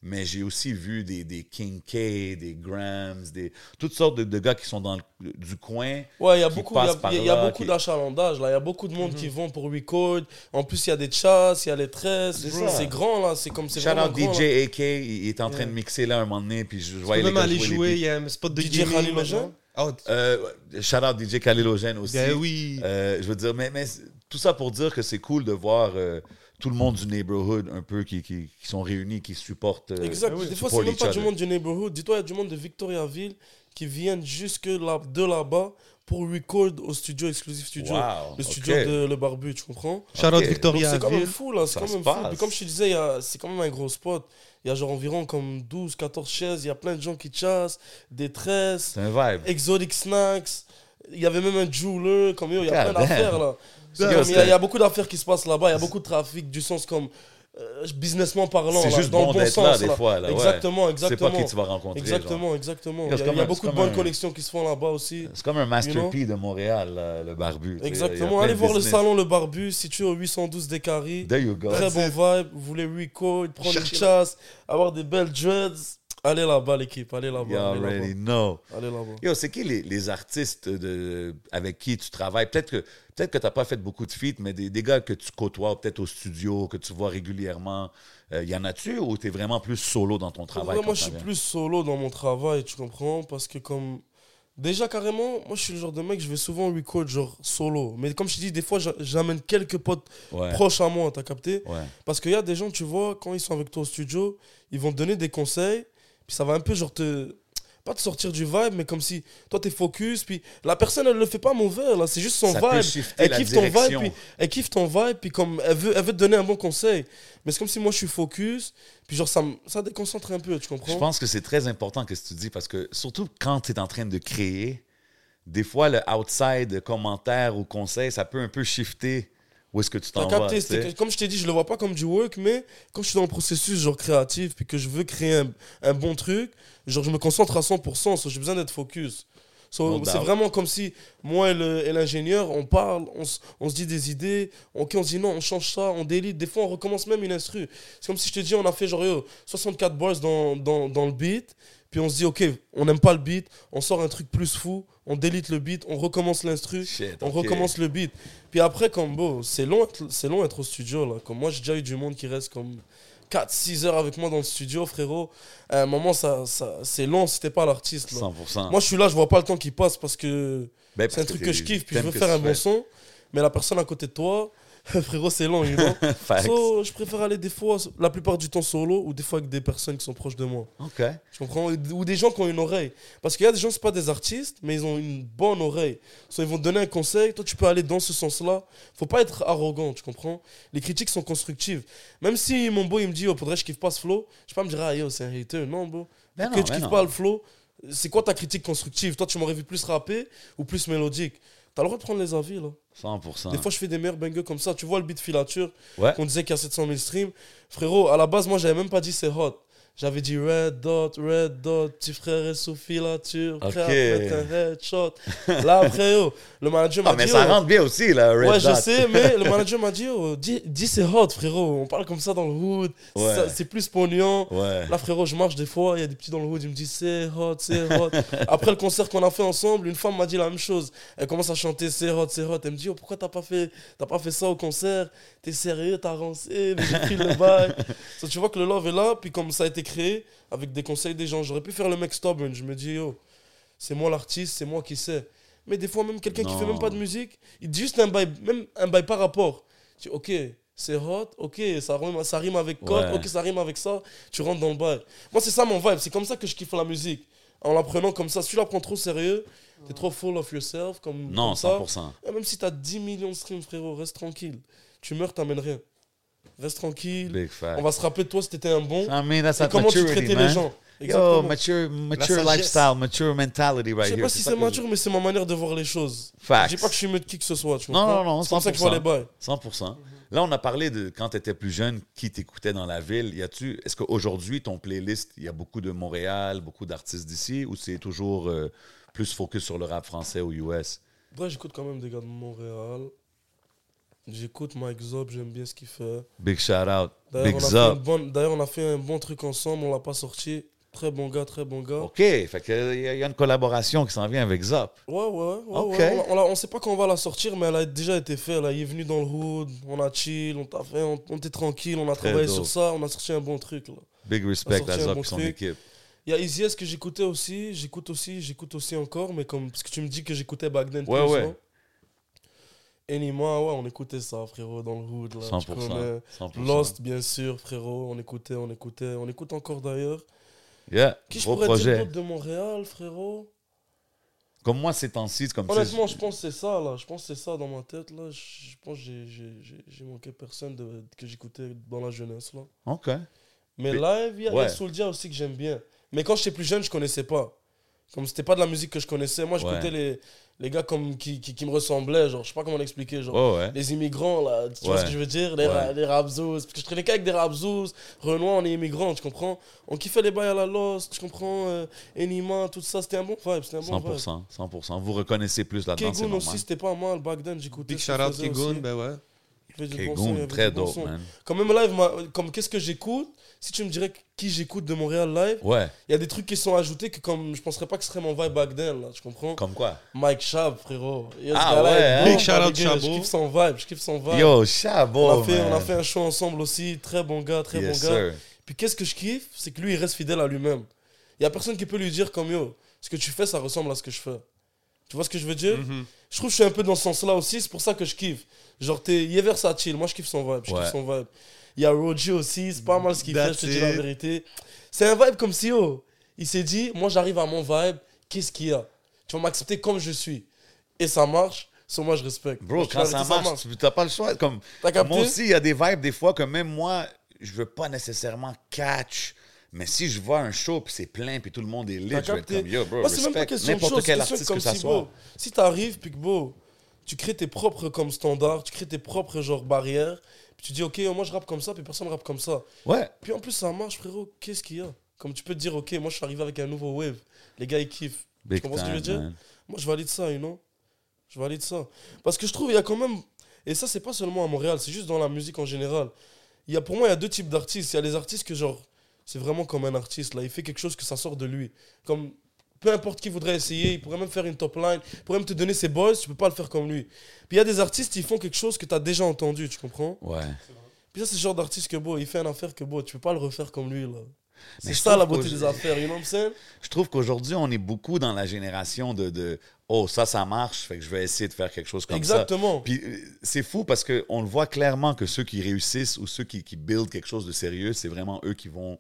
Mais j'ai aussi vu des, des King K, des Grams, des, toutes sortes de, de gars qui sont dans le- du coin. Ouais, il y a beaucoup, il y a- beaucoup qui- d'achalandage là. Il y a beaucoup de monde qui vont pour record. En plus, il y a des chasses, il y a les tresses. C'est grand là. C'est comme c'est Shout vraiment grand, DJ là. AK, il, est en train de mixer là un moment donné, puis je, voyais peux les même aller jouer. Il y a un spot de DJ gaming Khalil? Oh, Euh, shout out DJ Khalilogène aussi. ben oui. Euh, je veux dire, mais, mais tout ça pour dire que c'est cool de voir euh, tout le monde du neighborhood un peu qui, qui, qui sont réunis, qui supportent. euh, Exact. Ah oui, Des fois, c'est même pas du monde du neighborhood. Dis-toi, il y a du monde de Victoriaville qui viennent jusque là, de là-bas pour record au studio exclusif studio. Wow, le studio ok. de Le Barbu, tu comprends? Shout out Ok. Donc, Victoria c'est quand même fou là, c'est quand même fou. Puis comme je te disais, c'est quand même un gros spot. Il y a genre environ comme 12, 14 chaises, il y a plein de gens qui chassent, des tresses, C'est un vibe. exotic snacks. Il y avait même un jeweler, comme il y a God plein d'affaires là. C'est Il y, a- il y a c'est- beaucoup d'affaires qui se passent là-bas, il y a beaucoup de trafic, du sens comme euh, businessment parlant. C'est là, juste dans bon le bon d'être sens. là, des là. fois, là, ouais. exactement, Tu sais pas exactement. qui tu vas rencontrer. genre. Exactement, exactement. Il y a, c'est il y a comme un- beaucoup c'est de bonnes un- connexions qui se font là-bas aussi. C'est comme un Master You know? P de Montréal, là, le barbu. Exactement. Allez voir le salon Le Barbu, situé au 812 des Caries. There you go. Très bon vibe. Vous voulez record, prendre une chasse, avoir des belles dreads. Allez là-bas, l'équipe. Allez là-bas. You Allez already know. Allez là-bas. Yo, c'est qui les, les artistes de, avec qui tu travailles? Peut-être que, peut que tu n'as pas fait beaucoup de feats, mais des, des gars que tu côtoies peut-être au studio, que tu vois régulièrement. Il y en a-tu ou tu es vraiment plus solo dans ton travail? Ouais, moi, je suis plus solo dans mon travail, tu comprends? Parce que comme... Déjà, carrément, moi, je suis le genre de mec, je vais souvent record, genre, solo. Mais comme je te dis, des fois, j'a- j'amène quelques potes Ouais. proches à moi, t'as capté? Ouais. Parce qu'il y a des gens, tu vois, quand ils sont avec toi au studio, ils vont te donner des conseils, puis ça va un peu, genre, te... Pas te sortir du vibe, mais comme si toi, t'es focus, puis la personne, elle le fait pas mauvais, là, c'est juste son Ça vibe. Elle kiffe ton vibe, puis elle kiffe ton vibe, puis comme elle veut, elle veut te donner un bon conseil. Mais c'est comme si moi, je suis focus, puis genre, ça, me- ça déconcentre un peu, tu comprends? Je pense que c'est très important ce que tu dis parce que surtout quand tu es en train de créer, des fois le outside commentaire ou conseil, ça peut un peu shifter où est-ce que tu t'en vas. comme je t'ai dit, je le vois pas comme du work, mais quand je suis dans le processus genre créatif, puis que je veux créer un, un bon truc, genre je me concentre à 100%, so j'ai besoin d'être focus. So, c'est doubt. vraiment comme si moi et l'ingénieur, on parle, on, on se dit des idées, ok, on se dit non, on change ça, on délite, des fois on recommence même une instru. C'est comme si je te dis, on a fait genre yo, 64 bars dans, dans, dans le beat, puis on se dit, ok, on n'aime pas le beat, on sort un truc plus fou, on délite le beat, on recommence l'instru, Shit, on recommence le beat. Puis après, comme beau, c'est long, être- c'est long être au studio. Là. Comme moi, j'ai déjà eu du monde qui reste comme 4-6 heures avec moi dans le studio, frérot. À un moment, ça, ça, c'est long si t'es pas l'artiste. là. 100%. Moi, je suis là, je vois pas le temps qui passe parce que Ben, c'est un truc t'es- que je kiffe. Puis je veux que faire un bon son. Mais la personne à côté de toi, frérot, c'est long, you know. So, je préfère aller des fois, la plupart du temps solo ou des fois avec des personnes qui sont proches de moi. OK. Tu comprends? Ou des gens qui ont une oreille. Parce qu'il y a des gens, c'est pas des artistes, mais ils ont une bonne oreille. So, ils vont te donner un conseil, toi tu peux aller dans ce sens-là. Faut pas être arrogant, tu comprends? Les critiques sont constructives. Même si mon beau il me dit, oh, faudrait que je kiffe pas ce flow, je peux pas me dire, ah yo, c'est un hater. Non, beau. Ben que non, tu ben kiffes pas le flow, c'est quoi ta critique constructive? Toi, tu m'aurais vu plus rapper ou plus mélodique? T'as le droit de prendre les avis, là. 100%. Des fois, je fais des meilleurs bangers comme ça. Tu vois le beat filature Ouais. qu'on disait qu'il y a 700 000 streams. Frérot, à la base, moi, j'avais même pas dit c'est hot. J'avais dit Red Dot, Red Dot, petit frère est sous filature, prêt Ok. à te mettre un headshot. Là, frérot, le manager m'a Ah, mais dit. ça oh, rentre bien aussi, là, Red Ouais, je Dot. sais, mais le manager m'a dit, oh, dis, dis c'est hot, frérot. On parle comme ça dans le hood. Ouais. C'est plus pognon. Ouais. Là, frérot, je marche des fois, il y a des petits dans le hood, ils me disent c'est hot, c'est hot. Après le concert qu'on a fait ensemble, une femme m'a dit la même chose. Elle commence à chanter c'est hot, c'est hot. Elle me dit, oh, pourquoi t'as pas, fait, pas fait ça au concert? T'es sérieux, t'as mais j'ai pris le bail. So, tu vois que le love est là, puis comme ça a été créé, avec des conseils des gens, j'aurais pu faire le mec stubborn. Je me dis, yo, c'est moi l'artiste, c'est moi qui sais. Mais des fois, même quelqu'un qui fait même pas de musique, il dit juste un bail, même un bail par rapport. Tu dis, ok, c'est hot, ok, ça rime, ça rime avec code, Ouais. ok, ça rime avec ça, tu rentres dans le bail. Moi, c'est ça mon vibe, c'est comme ça que je kiffe la musique. En la prenant comme ça, si tu la prends trop sérieux, t'es trop full of yourself, comme, Non, comme ça. 100%. Et même si t'as 10 millions de streams, frérot, reste tranquille. Tu meurs, t'amènes rien. Reste tranquille. Big fact. On va se rappeler de toi si t'étais un bon. I mean, that's Et that comment tu traitais man. les gens. Yo, Exactement. mature, mature sagesse. lifestyle, mature mentality right Je sais here. pas si c'est mature, mais c'est ma manière de voir les choses. Facts. Je dis pas que je suis mieux de qui que ce soit. Tu Non, non, non, C'est comme ça que je vois 100%. les bails. 100%. Là, on a parlé de quand tu étais plus jeune, qui t'écoutait dans la ville. Y a-tu, est-ce qu'aujourd'hui, ton playlist, il y a beaucoup de Montréal, beaucoup d'artistes d'ici, ou c'est toujours euh, plus focus sur le rap français ou US? Après, j'écoute quand même des gars de Montréal. J'écoute Mike Zop, j'aime bien ce qu'il fait. Big shout out. Big bon- d'ailleurs, on a fait un bon truc ensemble, on l'a pas sorti. Très bon gars, très bon gars. OK, fait il y a une collaboration qui s'en vient avec Zop. Ouais, ouais, ouais. Ok. ouais. On, on sait pas quand on va la sortir, mais elle a déjà été faite. Là. Il est venu dans le hood, on a chill, on t'a fait, on, on était tranquille, on a Très travaillé dope. sur ça, on a sorti un bon truc. Là. Big respect à Zop bon et son équipe. Il y a Easy S que j'écoutais aussi, j'écoute aussi, j'écoute aussi encore, mais comme parce que tu me dis que j'écoutais back then Ouais, plus, ouais. Anima, ouais, on écoutait ça, frérot, dans le hood. Là, tu 100%. connais. 100%. Lost, bien sûr, frérot, on écoutait, on écoutait, on écoute encore d'ailleurs. Yeah, Qui je gros pourrais dire projet. de Montréal, frérot? Comme moi, ces temps-ci, c'est comme sais, Honnêtement, je pense que c'est ça, là. Je pense que c'est ça dans ma tête, là. Je je pense que j'ai- manqué personne de, que j'écoutais dans la jeunesse, là. OK. Mais Mais- live, il y a, il y a ouais. Soulja aussi que j'aime bien. Mais quand j'étais plus jeune, je connaissais pas. Comme c'était pas de la musique que je connaissais. Moi, j'écoutais Ouais. les, les gars comme, qui, qui, qui me ressemblaient. Genre, je sais pas comment l'expliquer. Genre, ouais. les immigrants, là. Tu vois ce que je veux dire? Les, Ouais. les rapzouz. Parce que je traînais qu'avec des rapzouz. Renoir, on est immigrants, tu comprends? On kiffait les bails à la Lost, tu comprends? Euh, Enima, tout ça. C'était un bon vibe. C'était un bon vibe. 100%. 100%. Vous reconnaissez plus là-dedans, normal. aussi, c'était pas mal. Back then, j'écoutais. Big ce shout qu'il out faisait Kegoon, aussi. ben ouais. Il fait du bon son, très bon dope, man. Quand même live, comme qu'est-ce que j'écoute? Si tu me dirais qui j'écoute de Montréal live, Ouais, il y a des trucs qui sont ajoutés que comme je penserais pas que ce serait mon vibe back then, là, tu comprends? Comme quoi? Mike Chab, frérot. Yo, Ah ouais, hein? bon, Big shout out Je Chabot. kiffe son vibe, je kiffe son vibe. Yo, Chabot, on, a fait, on a fait un show ensemble aussi, très bon gars, très Yes, bon gars. sir. Puis qu'est-ce que je kiffe? C'est que lui, il reste fidèle à lui-même. Il y a personne qui peut lui dire comme yo, ce que tu fais, ça ressemble à ce que je fais. Tu vois ce que je veux dire? Mhm. Je trouve que je suis un peu dans ce sens-là aussi, c'est pour ça que je kiffe. Genre, il est versatile, moi je kiffe son vibe, je Ouais. kiffe son vibe. Il y a Roger aussi, c'est pas mal ce qu'il fait, je te dis la it. vérité. C'est un vibe comme si, oh, il s'est dit, moi j'arrive à mon vibe, qu'est-ce qu'il y a? Tu vas m'accepter comme je suis. Et ça marche, sur moi je respecte. Bro, Moi, quand ça vérité, marche, tu n'as pas le choix. Comme, moi aussi, il y a des vibes des fois que même moi, je veux pas nécessairement catch. Mais si je vois un show puis c'est plein puis tout le monde est lit, je vais être comme yo, bro, Moi, c'est même pas respect n'importe quel artiste que ça si, soit. bro, si t'arrives puis que, beau, tu crées tes propres comme standards, tu crées tes propres genre barrières. Puis tu dis, ok, moi je rappe comme ça, puis personne rappe comme ça. Ouais, Puis en plus, ça marche, frérot. Qu'est-ce qu'il y a? Comme tu peux te dire, ok, moi je suis arrivé avec un nouveau wave. Les gars, ils kiffent. big comprends ce que je veux dire? Moi, je valide ça, you know? Je valide ça. Parce que je trouve, il y a quand même. Et ça, c'est pas seulement à Montréal, c'est juste dans la musique en général. Il y a, pour moi, il y a deux types d'artistes. Il y a les artistes que, genre, c'est vraiment comme un artiste, là. Il fait quelque chose que ça sort de lui. Comme. Peu importe qui voudrait essayer, il pourrait même faire une top line, il pourrait même te donner ses boys, tu peux pas le faire comme lui. Puis il y a des artistes, ils font quelque chose que tu as déjà entendu, tu comprends? Ouais. Puis ça, c'est le genre d'artiste que, beau, il fait une affaire que, beau, tu peux pas le refaire comme lui, là. C'est ça la beauté des affaires, you know what I'm saying? Je trouve qu'aujourd'hui, on est beaucoup dans la génération de, de Oh, ça, ça marche, fait que je vais essayer de faire quelque chose comme Exactement. ça. Puis euh, c'est fou parce qu'on le voit clairement que ceux qui réussissent ou ceux qui, qui build quelque chose de sérieux, c'est vraiment eux qui vont.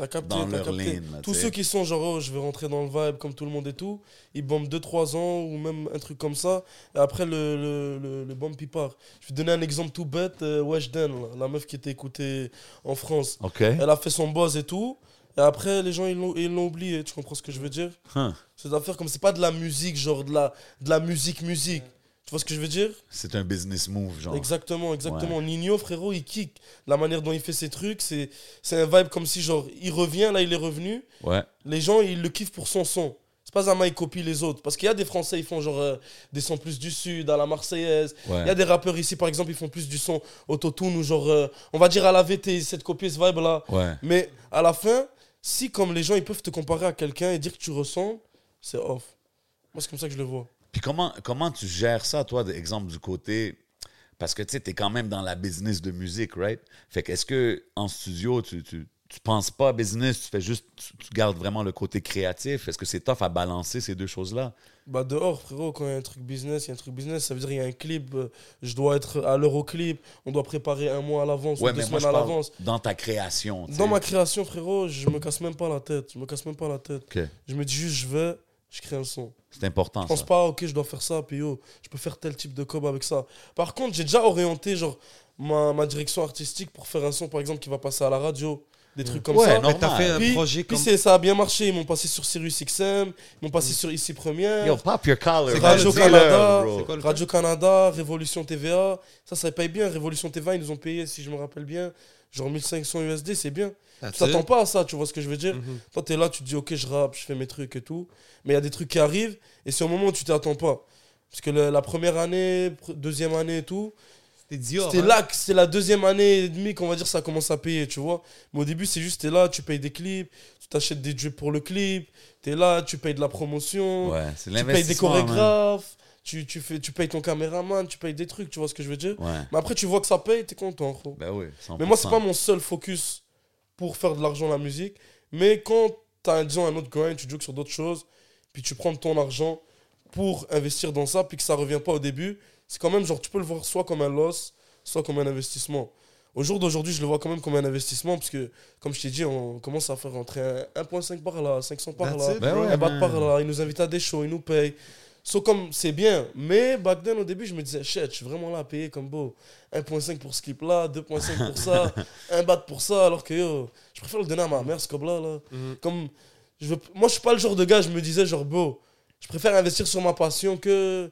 T'as capté, dans leur capté. lane, là, Tous ceux qui sont genre, oh, je vais rentrer dans le vibe comme tout le monde et tout, ils bombent 2-3 ans ou même un truc comme ça. Et après, le, le, le, le bombe il part. Je vais te donner un exemple tout bête. Euh, Weshden, là, la meuf qui était écoutée en France, elle a fait son buzz et tout. Et après, les gens, ils l'ont ils l'ont oublié. Tu comprends ce que je veux dire? Huh. C'est d'affaires comme c'est pas de la musique, genre de la, de la musique, musique. Tu vois ce que je veux dire? C'est un business move, genre. Exactement, exactement. Nino, frérot, il kick. La manière dont il fait ses trucs, c'est c'est un vibe comme si, genre, il revient, là, il est revenu. Ouais. Les gens, ils le kiffent pour son son. C'est pas Zama, il copie les autres. Parce qu'il y a des Français, ils font genre euh, des sons plus du sud, à la Marseillaise. Ouais. Il y a des rappeurs ici, par exemple, ils font plus du son autotune ou genre, euh, on va dire à la VT, ils essaient de copier ce vibe-là. Ouais. Mais à la fin, si comme les gens, ils peuvent te comparer à quelqu'un et dire que tu ressembles, c'est off. Moi, c'est comme ça que je le vois. Puis comment, comment tu gères ça, toi, exemple du côté. Parce que tu sais, t'es quand même dans la business de musique, right? Fait que est-ce que en studio, tu, tu, tu penses pas business, tu fais juste. Tu, tu gardes vraiment le côté créatif? Est-ce que c'est tough à balancer ces deux choses-là? Bah dehors, frérot, quand il y a un truc business, il y a un truc business, ça veut dire qu'il y a un clip, euh, je dois être à l'heure au clip, on doit préparer un mois à l'avance, ou deux semaines à l'avance. dans ta création. Dans sais. ma création, frérot, je me casse même pas la tête. Je me casse même pas la tête. Je me dis juste, je vais, je crée un son. C'est important, Je pense ça. pas, ok, je dois faire ça, puis yo, je peux faire tel type de cob avec ça. Par contre, j'ai déjà orienté, genre, ma, ma direction artistique pour faire un son, par exemple, qui va passer à la radio, des trucs comme Ouais, ça. non, Mais t'as fait un Puis, projet puis comme. c'est- ça a bien marché, ils m'ont passé sur Sirius XM, ils m'ont passé sur Ici Première. Yo, pop your collar. C'est man. quoi le Radio deal, Canada, bro. C'est quoi le Radio Canada, Révolution TVA, ça, ça paye bien. Révolution TVA, ils nous ont payé, si je me rappelle bien, genre 1500 USD, c'est bien. Ah, Tu tu t'attends pas à ça, tu vois ce que je veux dire Mhm. Toi, t'es là, tu te dis, ok, je rappe, je fais mes trucs et tout. Mais il y a des trucs qui arrivent, et c'est au moment où tu t'attends pas. Parce que le- la première année, deuxième année et tout, C'était hein. là que c'est la deuxième année et demie qu'on va dire ça commence à payer, tu vois. Mais au début, c'est juste, t'es là, tu payes des clips, tu t'achètes des drips pour le clip, t'es là, tu payes de la promotion, Ouais, tu payes des man. chorégraphes, tu, tu, fais, tu payes ton caméraman, tu payes des trucs, tu vois ce que je veux dire Ouais. Mais après, tu vois que ça paye, t'es content, gros. Ben oui. 100%. Mais moi, c'est pas mon seul focus pour faire de l'argent la musique. Mais quand tu as, disons, un autre grind, tu joues sur d'autres choses, puis tu prends ton argent pour investir dans ça, puis que ça revient pas au début, c'est quand même genre, tu peux le voir soit comme un loss, soit comme un investissement. Au jour d'aujourd'hui, je le vois quand même comme un investissement, parce que, comme je t'ai dit, on commence à faire rentrer un 1,5 par là, 500 par That's là, it, un bat par là, ils nous invitent à des shows, ils nous payent. So, comme c'est bien, mais back then au début je me disais, shit, je suis vraiment là à payer comme beau. 1.5 pour ce clip là, 2.5 pour ça, un bat pour ça, alors que yo, je préfère le donner à ma mère ce cob là. là. Mhm. Comme, je veux, moi je suis pas le genre de gars, je me disais genre beau, je préfère investir sur ma passion que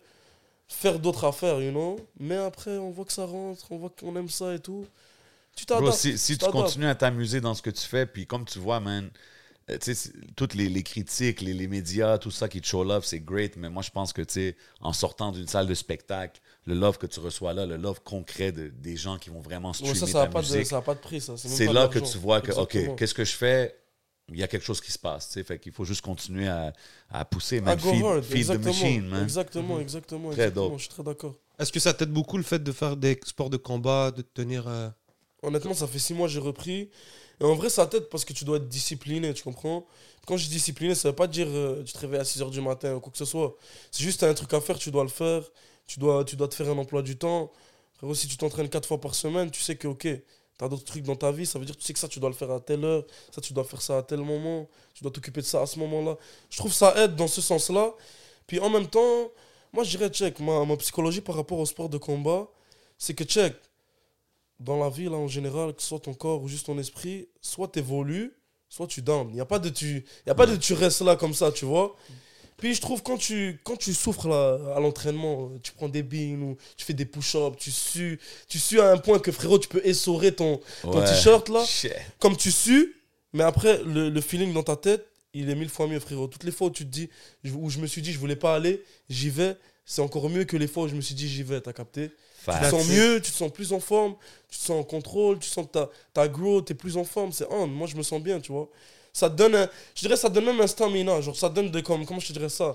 faire d'autres affaires, you know? Mais après on voit que ça rentre, on voit qu'on aime ça et tout. Tu t'adaptes. si, si tu t'adaptes. continues à t'amuser dans ce que tu fais, puis comme tu vois, man, euh, toutes les, les critiques, les, les médias, tout ça qui te show love, c'est great, mais moi, je pense que, tu sais, en sortant d'une salle de spectacle, le love que tu reçois là, le love concret de, des gens qui vont vraiment Ouais, streamer ça, ça ta n'a pas, de- musique, ça a pas de prix, ça. c'est de là que tu vois que, Exactement. OK, qu'est-ce que je fais? Il y a quelque chose qui se passe, tu sais, fait qu'il faut juste continuer à, à pousser, man, go feed, hard, feed the exactement, machine, man. Exactement, exactement, Très exactement, dope. je suis très d'accord. Est-ce que ça t'aide beaucoup le fait de faire des sports de combat, de te tenir. euh, Honnêtement, ça fait six mois que j'ai repris. Et en vrai, ça t'aide parce que tu dois être discipliné, tu comprends? Quand je dis discipliné, ça veut pas dire euh, tu te réveilles à 6h du matin ou quoi que ce soit. C'est juste t'as un truc à faire, tu dois le faire. Tu dois, te faire un emploi du temps. Si tu t'entraînes quatre fois par semaine, tu sais que, ok, t'as d'autres trucs dans ta vie, ça veut dire que tu sais que ça, tu dois le faire à telle heure, ça, tu dois faire ça à tel moment, tu dois t'occuper de ça à ce moment-là. Je trouve ça aide dans ce sens-là. Puis en même temps, moi, je dirais, check, ma, ma psychologie par rapport au sport de combat, c'est que, check, dans la vie, là, en général, que ce soit ton corps ou juste ton esprit, soit tu évolues, soit tu down. Il n'y a pas de tu, y a pas de tu restes là comme ça, tu vois. Puis je trouve quand tu, quand tu souffres là, à l'entraînement, tu prends des billes ou tu fais des push-ups, tu sues, tu sues à un point que frérot, tu peux essorer ton, ton Ouais. t-shirt là. Shit. Comme tu sues, mais après, le, le feeling dans ta tête, il est mille fois mieux, frérot. Toutes les fois où tu te dis, où je me suis dit, je voulais pas aller, j'y vais, c'est encore mieux que les fois où je me suis dit, j'y vais, t'as capté? Tu te sens mieux, tu te sens plus en forme, tu te sens en contrôle, tu sens que t'as ta grow, t'es plus en forme. C'est on. Moi, je me sens bien, tu vois. Ça donne, un- je dirais, ça donne même un stamina. Genre, ça donne de, comme, comment je te dirais ça?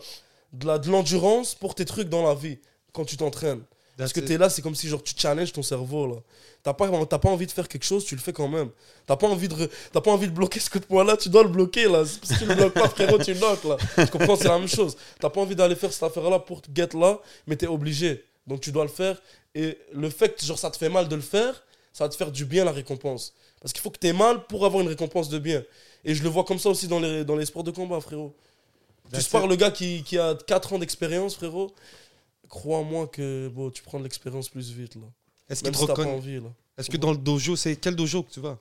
De la- de l'endurance pour tes trucs dans la vie quand tu t'entraînes. Parce que t'es là, c'est comme si genre tu challenges ton cerveau là. T'as pas, t'as pas envie de faire quelque chose, tu le fais quand même. T'as pas envie de, pas envie de bloquer ce coup de poing là, tu dois le bloquer là. Si tu le bloques pas, frérot, tu knock là. Tu comprends, c'est la même chose. T'as pas envie d'aller faire cette affaire là pour te get là, mais t'es obligé. Donc tu dois le faire. Et le fait que genre ça te fait mal de le faire, ça va te faire du bien la récompense. Parce qu'il faut que t'aies mal pour avoir une récompense de bien. Et je le vois comme ça aussi dans les, dans les sports de combat, frérot. Tu it. le gars qui, qui a 4 ans d'expérience, frérot. Crois-moi que bon, tu prends de l'expérience plus vite là. Est-ce Même te si t'as pas reconnaît envie là. Est-ce que dans le dojo, c'est quel dojo que tu vas?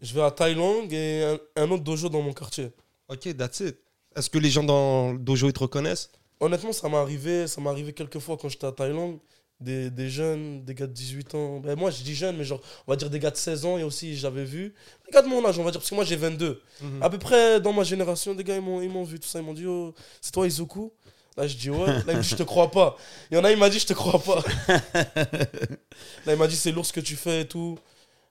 Je vais à Thaïlande et un, un autre dojo dans mon quartier. Ok, that's it. Est-ce que les gens dans le dojo ils te reconnaissent? Honnêtement, ça m'est arrivé, ça m'est arrivé quelques fois quand j'étais à Thaïlande. Des, des jeunes, des gars de 18 ans. Ben, moi, je dis jeunes, mais genre, on va dire des gars de 16 ans et aussi, j'avais vu. Des gars de mon âge, on va dire, parce que moi, j'ai 22. Mhm. À peu près dans ma génération, des gars, ils m'ont ils m'ont vu tout ça. Ils m'ont dit, oh, c'est toi, Izuku? Là, je dis, ouais. Là, il me dit, je te crois pas. Il y en a, il m'a dit, je te crois pas. Là, il m'a dit, c'est lourd ce que tu fais et tout.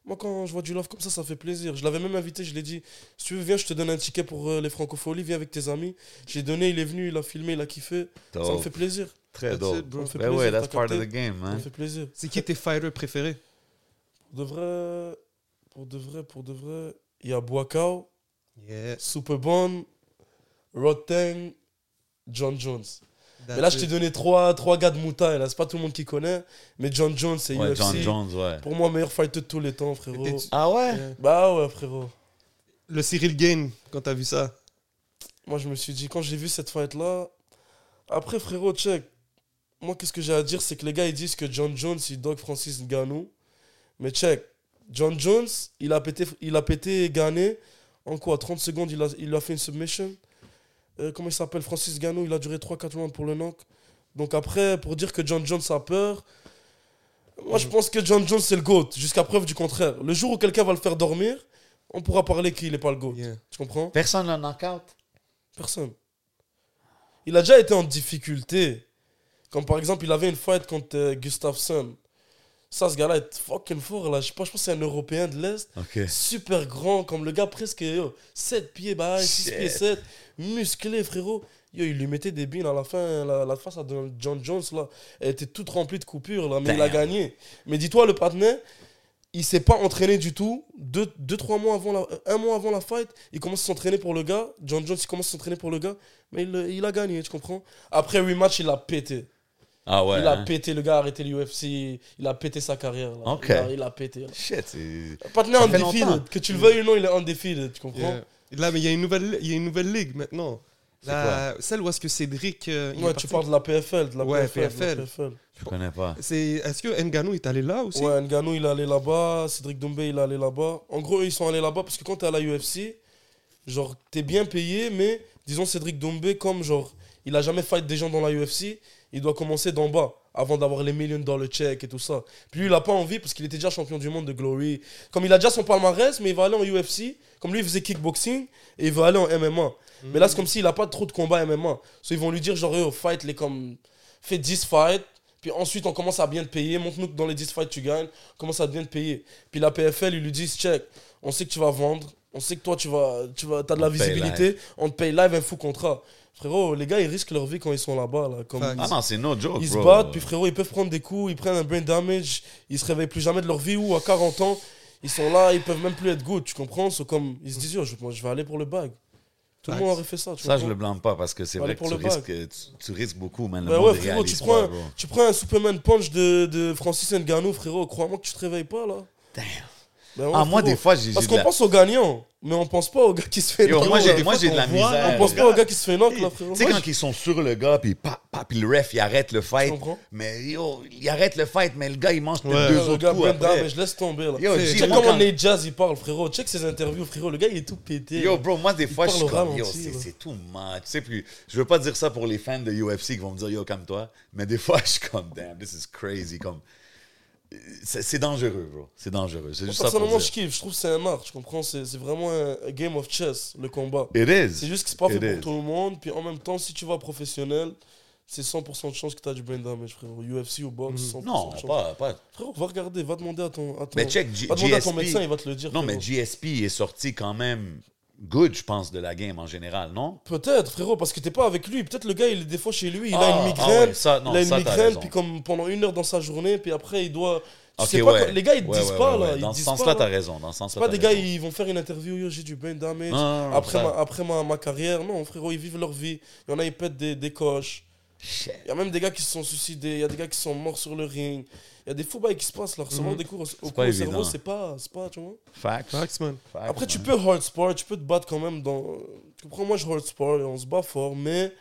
Moi, quand je vois du love comme ça, ça fait plaisir. Je l'avais même invité, je l'ai dit, si tu veux, viens, je te donne un ticket pour euh, les francopholies, viens avec tes amis. J'ai donné, il est venu, il a filmé, il a kiffé. Ça me fait plaisir. Très dope. it, bro. Ça me fait plaisir, ouais, that's t'as part of capté? the game, Ça me fait plaisir. C'est qui tes fighters préférés? Pour de vrai, pour de vrai, pour de vrai, il y a Boakao, Yeah. Superbon, Roteng, John Jones. that's Mais là, je t'ai donné trois, trois gars de Muay là, c'est pas tout le monde qui connaît, mais John Jones, c'est Ouais, UFC. John Jones, ouais. Pour moi, meilleur fighter de tous les temps, frérot. Et Ah ouais? Bah ouais, frérot. Le Cyril Gain, quand t'as vu ça Moi, je me suis dit, quand j'ai vu cette fight-là, après, frérot, check. Moi, qu'est-ce que j'ai à dire, c'est que les gars, ils disent que John Jones, il dog Francis Ngannou. Mais check, John Jones, il a pété, il a pété Ghané en quoi 30 secondes, il a, il a fait une submission? Euh, comment il s'appelle? Francis Ngannou, il a duré 3-4 rounds pour le knock. Donc après, pour dire que John Jones a peur, moi, je pense que John Jones, c'est le GOAT, jusqu'à preuve du contraire. Le jour où quelqu'un va le faire dormir, on pourra parler qu'il n'est pas le GOAT. Yeah. Tu comprends? Personne n'a knockout? Personne. Il a déjà été en difficulté. Comme par exemple, il avait une fight contre euh, Gustafsson. Ça, ce gars-là est fucking fort. Là. Je pas, je pense que c'est un Européen de l'Est. Super grand, comme le gars presque yo, 7 pieds, bah, 6 Shit. pieds 7. Musclé, frérot. Yo, il lui mettait des billes à la fin. La, la face à John Jones, là, elle était toute remplie de coupures, là, mais il a gagné. Mais dis-toi, le partenaire, il s'est pas entraîné du tout. Deux, deux, trois mois avant la, un mois avant la fight, il commence à s'entraîner pour le gars. John Jones, il commence à s'entraîner pour le gars. Mais il, il a gagné, tu comprends? Après rematch, il a pété. Ah ouais. il a hein? pété, le gars a arrêté l'UFC. Il a pété sa carrière. Là. Ok. Il, a, il a pété. là. Shit, undefeated. longtemps. Que tu le veuilles ou non, il est undefeated, tu comprends? Yeah. Là, mais il y, a une nouvelle- il y a une nouvelle ligue maintenant. La- celle où est-ce que Cédric. euh, Ouais, parti? tu parles de la PFL. De la Ouais, PFL. de la PFL. PFL. Je connais pas. C'est- Est-ce que Nganou est allé là aussi? Ouais, Ngannou, il est allé là-bas. Cédric Doumbé, il est allé là-bas. En gros, ils sont allés là-bas parce que quand t'es à la UFC, genre, t'es bien payé, mais disons, Cédric Doumbé, comme genre, il a jamais fight des gens dans la UFC, il doit commencer d'en bas avant d'avoir les millions dans le check et tout ça. Puis lui, il a pas envie parce qu'il était déjà champion du monde de Glory. Comme il a déjà son palmarès, mais il va aller en UFC. Comme lui, il faisait kickboxing et il va aller en MMA. Mais là, c'est comme s'il a pas trop de combats MMA. So, ils vont lui dire, genre, yo, fight les comme. Fais 10 fights. Puis ensuite, on commence à bien te payer. Montre-nous que dans les 10 fights, tu gagnes. On commence à bien te payer. Puis la PFL, ils lui disent, check, on sait que tu vas vendre. On sait que toi, tu vas, tu vas, as de la On visibilité. On te paye live un fou contrat. Frérot, les gars, ils risquent leur vie quand ils sont là-bas. Là, comme Facts. ils- Ah non, c'est no joke. ils se battent, puis frérot, ils peuvent prendre des coups, ils prennent un brain damage, ils se réveillent plus jamais de leur vie ou à 40 ans, ils sont là, ils peuvent même plus être good, tu comprends? C'est comme, ils se disent, yo, je, moi, je vais aller pour le bag. Tout le monde aurait fait ça, tu Ça, je le blâme pas parce que c'est vrai que pour tu risques, tu, tu risques beaucoup, man. Le Bah ouais, frérot, tu prends, pas, bro. tu prends un Superman Punch de, de Francis Ngannou, frérot, crois-moi que tu te réveilles pas, là. Damn. Ben ouais, Ah, moi, des fois, j'ai. Parce qu'on la- pense aux gagnants, mais on pense pas au gars qui se fait knock. moi, j'ai de la voit, misère. On pense pas au gars qui se fait knock, là, frérot. Tu sais, quand ils sont sur le gars, puis pa, pa, puis le ref, il arrête le fight. Mais yo, il arrête le fight, mais le gars, il mange Ouais. deux Le autres gars, coups après. Damage, laisse tomber, là. Yo, Check comment quand- Nate Jazz, il parle, frérot. Check ses interviews, frérot. Le gars, il est tout pété. Yo, bro, moi, des fois, je suis comme, yo, c'est too much. Tu sais, puis je veux pas dire ça pour les fans de UFC qui vont me dire, yo, calme-toi. Mais des fois, je suis comme, damn, this is crazy. Comme, c'est dangereux, bro. C'est dangereux. C'est juste Personnellement, je kiffe. Je trouve que c'est un art, tu comprends? C'est vraiment un game of chess, le combat. It is. C'est juste que c'est pas fait It pour tout le monde. Puis en même temps, si tu vas professionnel, c'est 100% de chance que tu as du brain damage, frérot. UFC ou boxe, 100% Non, de chance. pas, pas. Frérot, va regarder, va demander à ton. À ton Mais check, va demander à ton médecin, il va te le dire. Non, mais. GSP est sorti quand même good, je pense, de la game en général, non? Peut-être, frérot, parce que t'es pas avec lui. Peut-être le gars, il est des fois chez lui, il Ah, a une ah migraine. ouais, ça, non, il a une ça, migraine, puis comme pendant une heure dans sa journée, puis après, il doit. Tu Ok, sais pas, ouais. quand- les gars, ils te Ouais, disent pas, là. Ils Dans ce sens-là, t'as raison. Dans ce sens-là, pas des gars, ils vont faire une interview, j'ai du brain damage. Non, non, après, ma, après ma, ma carrière, non, frérot, ils vivent leur vie. Il y en a, ils pètent des, des coches. Il y a même des gars qui se sont suicidés, il y a des gars qui sont morts sur le ring. Il y a des fous bails qui se passent là. Recevoir des cours au, au cerveau, c'est pas, c'est pas, tu vois. Facts. Facts, man. Facts, Après, tu peux hard sport, tu peux te battre quand même dans. Tu comprends, moi je hard sport et on se bat fort, mais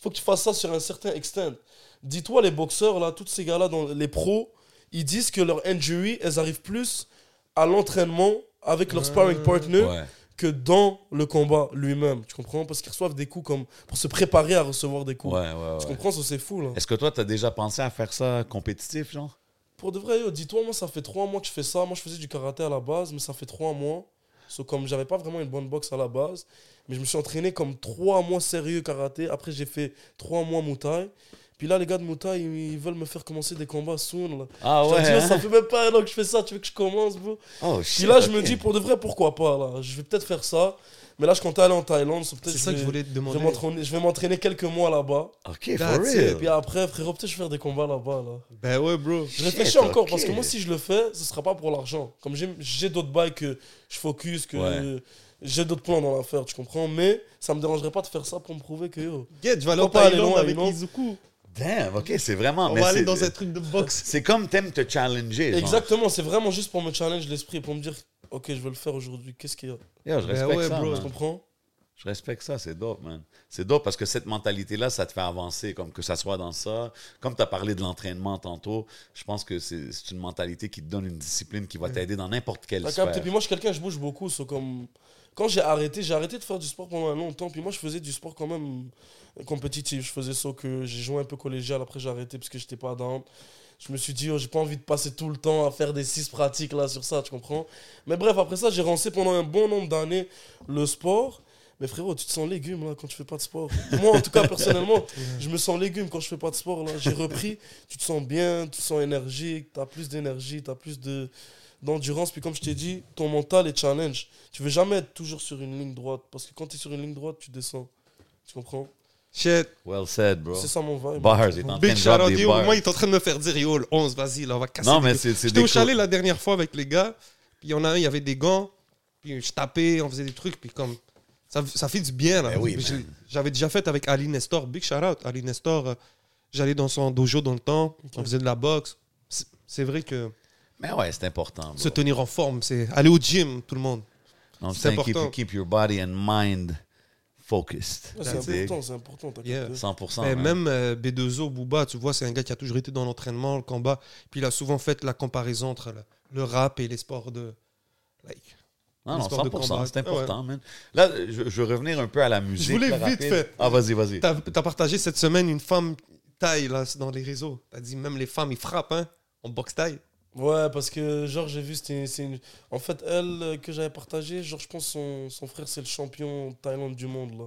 faut que tu fasses ça sur un certain extent. Dis-toi, les boxeurs, là, tous ces gars-là, dans les pros, ils disent que leurs injuries, elles arrivent plus à l'entraînement avec leur sparring partner Ouais. que dans le combat lui-même. Tu comprends? Parce qu'ils reçoivent des coups comme pour se préparer à recevoir des coups. Ouais, ouais, Tu comprends? Ça, c'est fou, là. Est-ce que toi, t'as déjà pensé à faire ça compétitif, genre? Pour de vrai, dis-toi, moi, ça fait trois mois que je fais ça. Moi, je faisais du karaté à la base, mais ça fait trois mois. So, comme j'avais pas vraiment une bonne boxe à la base, mais je me suis entraîné comme trois mois sérieux karaté. Après, j'ai fait trois mois Muay Puis là, les gars de Muay, ils, veulent me faire commencer des combats soon. Là. Ah Je ouais? dis, ça fait même pas un an que je fais ça. Tu veux que je commence, bro? Oh shit. Puis là, je me dis, pour de vrai, pourquoi pas là? Je vais peut-être faire ça. Mais là, je comptais aller en Thaïlande. so peut-être C'est je ça que je voulais te je demander. vais m'entraîner- je vais m'entraîner quelques mois là-bas. Ok, for That's Et real. puis après, frérot, peut-être je vais faire des combats là-bas. Là. Ben ouais, bro. Je réfléchis encore parce que moi, si je le fais, ce sera pas pour l'argent. Comme j'ai- d'autres bails que je focus, que Ouais. j'ai d'autres plans dans l'affaire, tu comprends? Mais ça me dérangerait pas de faire ça pour me prouver que yo. Get, je vais aller en Thaïlande loin, avec non Izuku. Damn, ok, c'est vraiment. On mais va aller dans un truc de boxe. C'est comme t'aimes te challenger. Exactement, c'est vraiment juste pour me challenge l'esprit, pour me dire, ok, je veux le faire aujourd'hui. Qu'est-ce qu'il y a? Yo, je Ben respecte ouais, ça, bro. Tu comprends? Je respecte ça, c'est dope, man. C'est dope parce que cette mentalité-là, ça te fait avancer, comme que ça soit dans ça. Comme tu as parlé de l'entraînement tantôt, je pense que c'est une mentalité qui te donne une discipline qui va t'aider dans n'importe quelle T'as sphère. capté? Puis moi, je suis quelqu'un, je bouge beaucoup. so comme... Quand j'ai arrêté, j'ai arrêté de faire du sport pendant un longtemps. Puis moi, je faisais du sport quand même compétitif. Je faisais ça que j'ai joué un peu collégial. Après, j'ai arrêté parce que j'étais pas dans. Je me suis dit, oh, j'ai pas envie de passer tout le temps à faire des six pratiques là sur ça, tu comprends? Mais bref, après ça, j'ai lancé pendant un bon nombre d'années le sport. Mais frérot, tu te sens légume là quand tu fais pas de sport. Moi, en tout cas, personnellement, je me sens légume quand je fais pas de sport là. J'ai repris, tu te sens bien, tu te sens énergique, tu as plus d'énergie, tu as plus de d'endurance. Puis comme je t'ai dit, ton mental est challenge. Tu veux jamais être toujours sur une ligne droite. Parce que quand tu es sur une ligne droite, tu descends. Tu comprends? Shit. Well said, bro. C'est ça mon vibe. Bars, il est en train Big de shout drop out, des bars. Moi, il est en train de me faire dire, yo, le 11, vas-y, là, on va casser. Non, mais c'est J'étais au chalet la dernière fois avec les gars. Puis il y en a un, il y avait des gants. Puis je tapais, on faisait des trucs. Puis comme. Ça, ça fait du bien, là. Oui, man. J'avais déjà fait avec Ali Nestor. Big shout out. Ali Nestor, euh, j'allais dans son dojo dans le temps. On faisait de la boxe. C'est- vrai que Mais ouais, c'est important. se Bro. tenir en forme, c'est aller au gym, tout le monde. C'est c'est keep, important. keep your body and mind focused. Ouais, c'est important, c'est important. Yeah. capté. 100%. Mais man. même euh, B2O, Booba, tu vois, c'est un gars qui a toujours été dans l'entraînement, le combat. Puis il a souvent fait la comparaison entre le, le rap et les sports de. Like, Non, les non, sports de 100%, combat. c'est Ah important, man. Là, je, je veux revenir un peu à la musique. voulais là, vite rapide. fait. Ah, vas-y, vas-y. T'as as partagé cette semaine une femme taille là, dans les réseaux. T'as dit même les femmes, ils frappent, hein, en boxe taille. Ouais, parce que, genre, j'ai vu, c'était c'est une... En fait, elle euh, que j'avais partagée, genre, je pense son, son frère, c'est le champion Thaïlande du monde, là.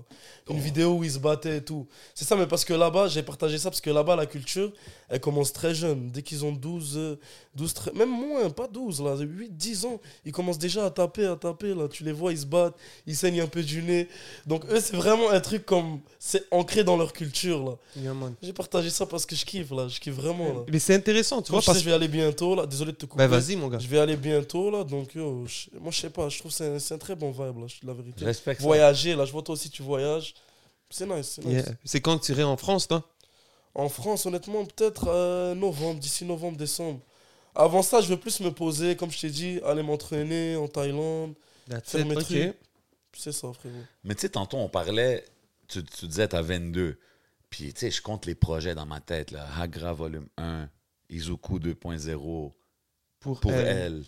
Une vidéo où il se battait et tout. C'est ça, mais parce que là-bas, j'ai partagé ça parce que là-bas, la culture, elle commence très jeune. Dès qu'ils ont 12, euh, 12 13 même moins, pas 12, là, 8, 10 ans, ils commencent déjà à taper, à taper, là. Tu les vois, ils se battent, ils saignent un peu du nez. Donc, eux, c'est vraiment un truc comme. C'est ancré dans leur culture, là. Yeah. J'ai partagé ça parce que je kiffe, là. Je kiffe vraiment, là. Mais c'est intéressant, tu vois. je sais, Parce... je vais aller bientôt, là. Désolé de te couper. Ben vas-y, mon gars. Je vais aller bientôt là, donc yo, je- moi je sais pas, je trouve que c'est un, c'est un très bon vibe là, je- la vérité. Je respecte ça. Voyager là, je vois toi aussi tu voyages, c'est nice, c'est nice. Yeah. C'est quand que tu irais en France, toi? En France, honnêtement, peut-être euh, novembre, d'ici novembre, décembre. Avant ça, je veux plus me poser, comme je t'ai dit, aller m'entraîner en Thaïlande, That's faire it, mes trucs. C'est ça, frérot. Mais tu sais, tantôt, on parlait, tu, tu disais, t'as 22. Puis, tu sais, je compte les projets dans ma tête, là. Hagra Volume 1, Izuku 2.0, Pour, Pour elle. elle,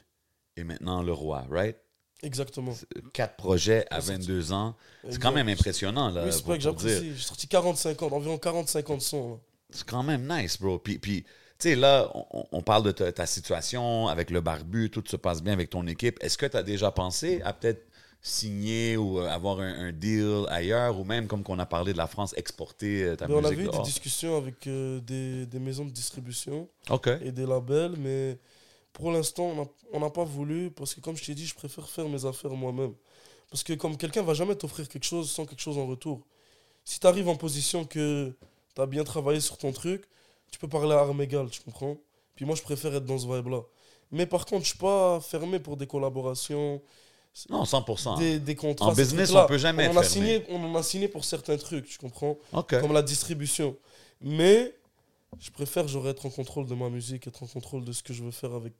et maintenant Le Roi, right? Exactement. Quatre projets à 22 ans. C'est quand même impressionnant, là. Oui, c'est pas que j'apprécie. J'ai sorti 40-50, environ 40-50 sons. là. C'est quand même nice, bro. Puis, puis tu sais, là, on, on parle de ta, ta situation avec le barbu, tout se passe bien avec ton équipe. Est-ce que tu as déjà pensé à peut-être signer ou avoir un, un deal ailleurs, ou même, comme qu'on a parlé de la France, exporter euh, ta Mais on a musique eu des discussions avec euh, des, des maisons de distribution OK. et des labels, mais pour l'instant, on n'a- pas voulu parce que, comme je t'ai dit, je préfère faire mes affaires moi-même. Parce que comme quelqu'un va jamais t'offrir quelque chose sans quelque chose en retour. Si tu arrives en position que tu as bien travaillé sur ton truc, tu peux parler à armes égales, tu comprends? Puis moi, je préfère être dans ce vibe-là. Mais par contre, je suis pas fermé pour des collaborations, Non, 100%. des, des contrats. En business, on peut jamais on être en a fermé. signé, On en a signé pour certains trucs, tu comprends? Comme la distribution. Mais je préfère genre être en contrôle de ma musique, être en contrôle de ce que je veux faire avec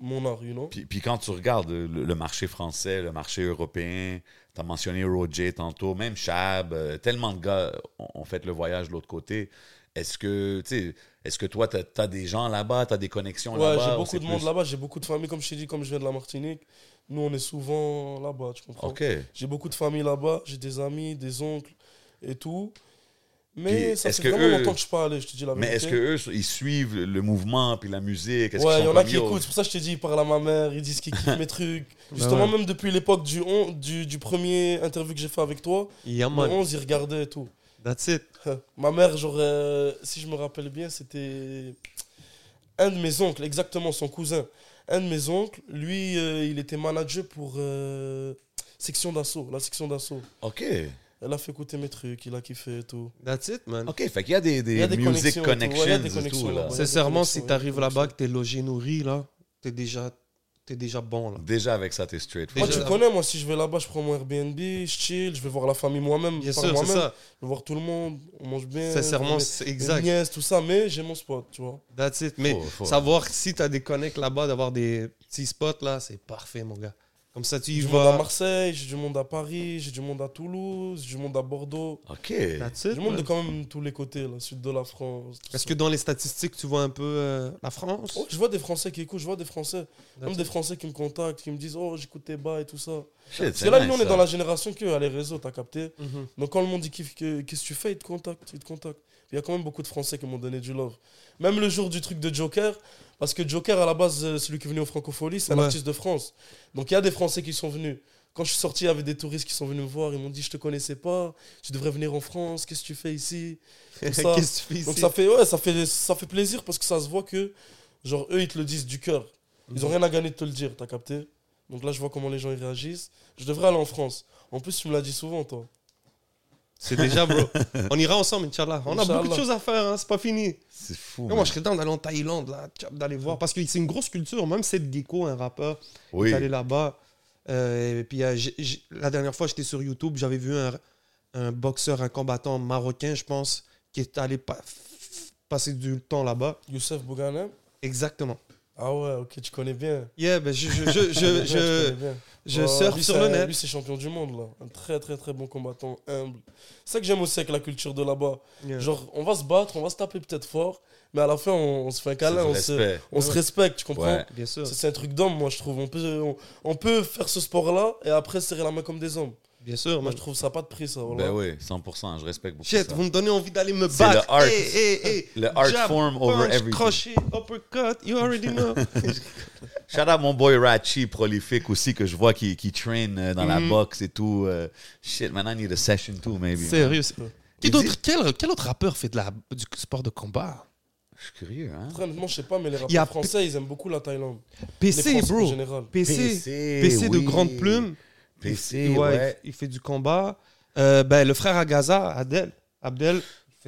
mon art, you know. Puis, puis quand tu regardes le, le marché français, le marché européen, tu as mentionné Roger tantôt, même Chab, euh, tellement de gars ont, ont fait le voyage de l'autre côté. Est-ce que, est-ce que toi, tu as, des gens là-bas, tu as des connexions Ouais, là-bas? j'ai ou beaucoup de monde là-bas, j'ai beaucoup de familles, comme je t'ai dit, comme je viens de la Martinique. Nous, on est souvent là-bas, tu comprends. J'ai beaucoup de familles là-bas, j'ai des amis, des oncles et tout. Mais Puis, ça est-ce fait que vraiment eux- longtemps que je suis pas allé, je te dis la Mais vérité. est-ce que eux, ils suivent le mouvement puis la musique? Est-ce Ouais, il y en a qui écoutent. C'est pour ça que je t'ai dit, ils parlent à ma mère, ils disent qu'ils kiffent mes trucs. Justement, ouais. même depuis l'époque du, on- du, du premier interview que j'ai fait avec toi, Yeah, le man. 11, ils regardaient et tout. That's it. Ma mère, genre, euh, si je me rappelle bien, c'était un de mes oncles, exactement, son cousin. Un de mes oncles, lui, euh, il était manager pour euh, section d'assaut, la section d'assaut. OK. Elle a fait écouter mes trucs, il a kiffé et tout. That's it, man. OK, fait qu'il y a des, des, Il y a des music connexions et tout. connections Ouais, il y a des et connexions tout, là. Sincèrement, si t'arrives là-bas, que t'es logé, nourri, là, t'es déjà, t'es déjà bon, là. Déjà, avec ça, t'es straight. Moi, tu connais, moi, si je vais là-bas, je prends mon Airbnb, je chill, je vais voir la famille moi-même. Bien par sûr, c'est moi-même. ça. Je vais voir tout le monde, on mange bien. Sincèrement, c'est mes exact. nièces, tout ça, mais j'ai mon spot, tu vois. That's it. Mais Faut- faut- savoir si t'as des connects là-bas, d'avoir des petits spots, là, c'est parfait, mon gars. Comme ça, tu y J'ai du monde à vas. Marseille, j'ai du monde à Paris, j'ai du monde à Toulouse, j'ai du monde à Bordeaux. OK. J'ai du monde de quand même tous les côtés, là, sud de la France. Est-ce que dans les statistiques, tu vois un peu euh, la France? Ouais, je vois des Français qui écoutent, je vois des Français, même des. Français qui me contactent, qui me disent Oh, j'écoute tes bas et tout ça. Parce c'est que là, nous, on est dans la génération que, à les réseaux, t'as capté? Mhm. Donc, quand le monde dit qu'est-ce que tu fais, ils te contactent, ils te contactent. Il y a quand même beaucoup de Français qui m'ont donné du love. Même le jour du truc de Joker, parce que Joker, à la base, euh, celui qui est venu au Francophonie, c'est un Ouais. artiste de France. Donc, il y a des Français qui sont venus. Quand je suis sorti, il y avait des touristes qui sont venus me voir. Ils m'ont dit Je te connaissais pas, tu devrais venir en France, qu'est-ce que tu fais ici? Ça. Tu fais Donc ici? ça fait, ouais, ça, fait, ça fait plaisir parce que ça se voit que, genre, eux, ils te le disent du cœur. Ils ont rien à gagner de te le dire, t'as capté? Donc là, je vois comment les gens réagissent. Je devrais aller en France. En plus, tu me l'as dit souvent, toi. C'est déjà, bro. On ira ensemble, Inch'Allah. On a beaucoup de choses à faire, hein, c'est pas fini. C'est fou. Et moi, je serais dans d'aller en Thaïlande, là, d'aller voir. Parce que c'est une grosse culture. Même Seth Gecko, un rappeur, Oui. est allé là-bas. Euh, et puis, euh, j'ai- j'ai- la dernière fois, j'étais sur YouTube, j'avais vu un, un boxeur, un combattant marocain, je pense, qui est allé pa- passer du temps là-bas. Youssef Bouganem Exactement. Ah ouais, ok, tu connais bien. Yeah, ben, je, je, je, je, je, surfe lui, sur le net. Lui, c'est champion du monde, là. Un très, très, très bon combattant, humble. C'est ça que j'aime aussi avec la culture de là-bas. Yeah. Genre, on va se battre, on va se taper peut-être fort, mais à la fin, on, on se fait un câlin, on, se, on se respecte, tu comprends? Ouais. Bien sûr, C'est un truc d'homme, moi, je trouve. On peut, on, on peut faire ce sport-là et après serrer la main comme des hommes. Bien sûr. Moi, je trouve ça pas de prix, ça. Voilà. Ben oui, 100%. Je respecte beaucoup Shit, ça. vous me donnez envie d'aller me battre. le art. Hey, hey, hey. Le art Jab, form over everything. Crochet, uppercut, you already know. Shout out mon boy Ratchi, prolifique aussi, que je vois qui, qui train euh, dans la boxe et tout. euh, shit, man, I need a session too, maybe. Sérieux. Qui d'autre- quel, quel autre rappeur fait de la, du sport de combat? Je suis curieux, hein? Honnêtement, je sais pas, mais les Il y a- rappeurs français, ils aiment beaucoup la Thaïlande. PC, bro. PC. PC, PC de grande plume. PC, ouais, ouais. Il, il fait du combat. Euh, ben, le frère Agaza, Adel. Abdel. il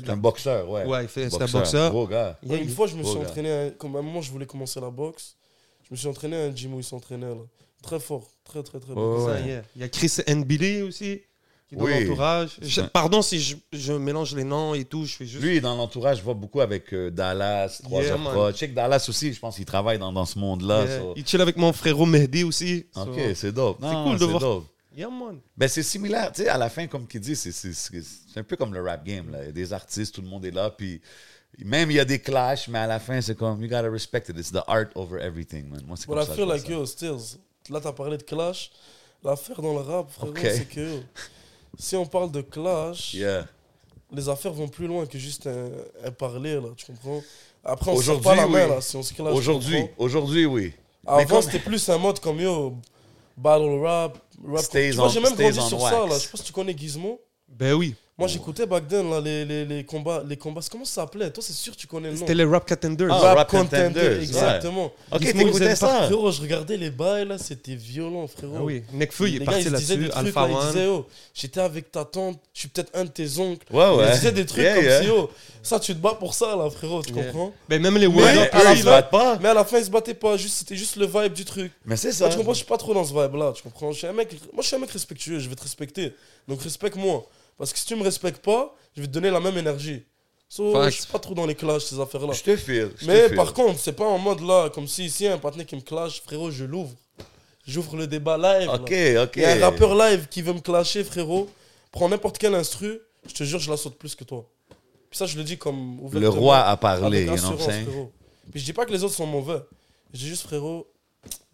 C'est un boxeur, ouais. Ouais, il fait- c'est un boxeur. Gros gars. Yeah, une il- fois, je me suis gars. entraîné, à- comme à un moment, je voulais commencer la boxe. Je me suis entraîné à un gym où il s'entraînait, là. Très fort, très, très, très Ouais, bon. ça, ouais. yeah. Il y a Chris Nbili aussi. Qui est dans Oui. l'entourage. Je- Pardon si je, je mélange les noms et tout. Je fais juste. Lui, dans l'entourage, je vois beaucoup avec euh, Dallas, 3 Yeah. Pro. Que Dallas aussi, je pense qu'il travaille dans, dans ce monde-là. Yeah. so- Il chill avec mon frérot Mehdi aussi. So, Ok, c'est dope. Non, cool de c'est voir. dope. Yeah, man. Ben, c'est similaire, tu sais, à la fin, comme qu'il dit, c'est- c'est c'est- c'est un peu comme le rap game. Là. Il y a des artistes, tout le monde est là, puis même il y a des clashs, mais à la fin, c'est comme, you gotta respect it. It's the art over everything, man. Moi, c'est comme ça. l'affaire, que je like, ça. yo, Stills, là, t'as parlé de clash. L'affaire dans le rap, frérot, Ok. c'est que yo, si on parle de clash, Yeah. les affaires vont plus loin que juste un, un parler, là, tu comprends? Après, on se Aujourd'hui, pas la main, oui. là, si on se clash. Aujourd'hui, aujourd'hui, oui. Mais Avant, comme- c'était plus un mode comme yo, battle rap, rap. Stays tu vois, j'ai même grandi sur wax. ça, là. Je sais pas si tu connais Gizmo. Ben oui. Moi, j'écoutais back then, là, les, les, les combats. Les combats, comment ça s'appelait? Toi, c'est sûr, tu connais le nom. C'était les Rap Contenders. Ah, Rap Rap Contender, Contenders, ouais. exactement. Ok, Gizmo, ils t'écoutais ça? Frérot, je regardais les bails, là, c'était violent, frérot. Ah oui. Nekfeu, il est parti là-dessus. trucs, Alpha là, ils disaient, One. oh, j'étais avec ta tante, je suis peut-être un de tes oncles. Ouais, ouais. Ils disaient des trucs Yeah, comme yeah. si, oh, ça, tu te bats pour ça, là, frérot, tu Yeah. comprends? Ben même les Mais- Mais eux, ils se battent pas. Mais à la fin, ils se battaient pas, juste, c'était juste le vibe du truc. Mais c'est ça. tu comprends, je suis pas trop dans ce vibe-là, tu comprends? Je suis un mec, moi, je suis un mec respectueux, je vais te respecter. Donc, respecte-moi. Parce que si tu me respectes pas, je vais te donner la même énergie. So, je suis pas trop dans les clashs, ces affaires-là. Je te te Mais par contre, c'est pas en mode là, comme si ici, un partenaire qui me clash, frérot, je l'ouvre. J'ouvre le débat live. là. Ok, ok. Il y a un rappeur live qui veut me clasher, frérot. Prends n'importe quel instru, je te jure, je la saute plus que toi. Puis ça, je le dis comme Le roi a parlé, you know what I'm assurance, saying? frérot. Puis je dis pas que les autres sont mauvais. Je dis juste, frérot,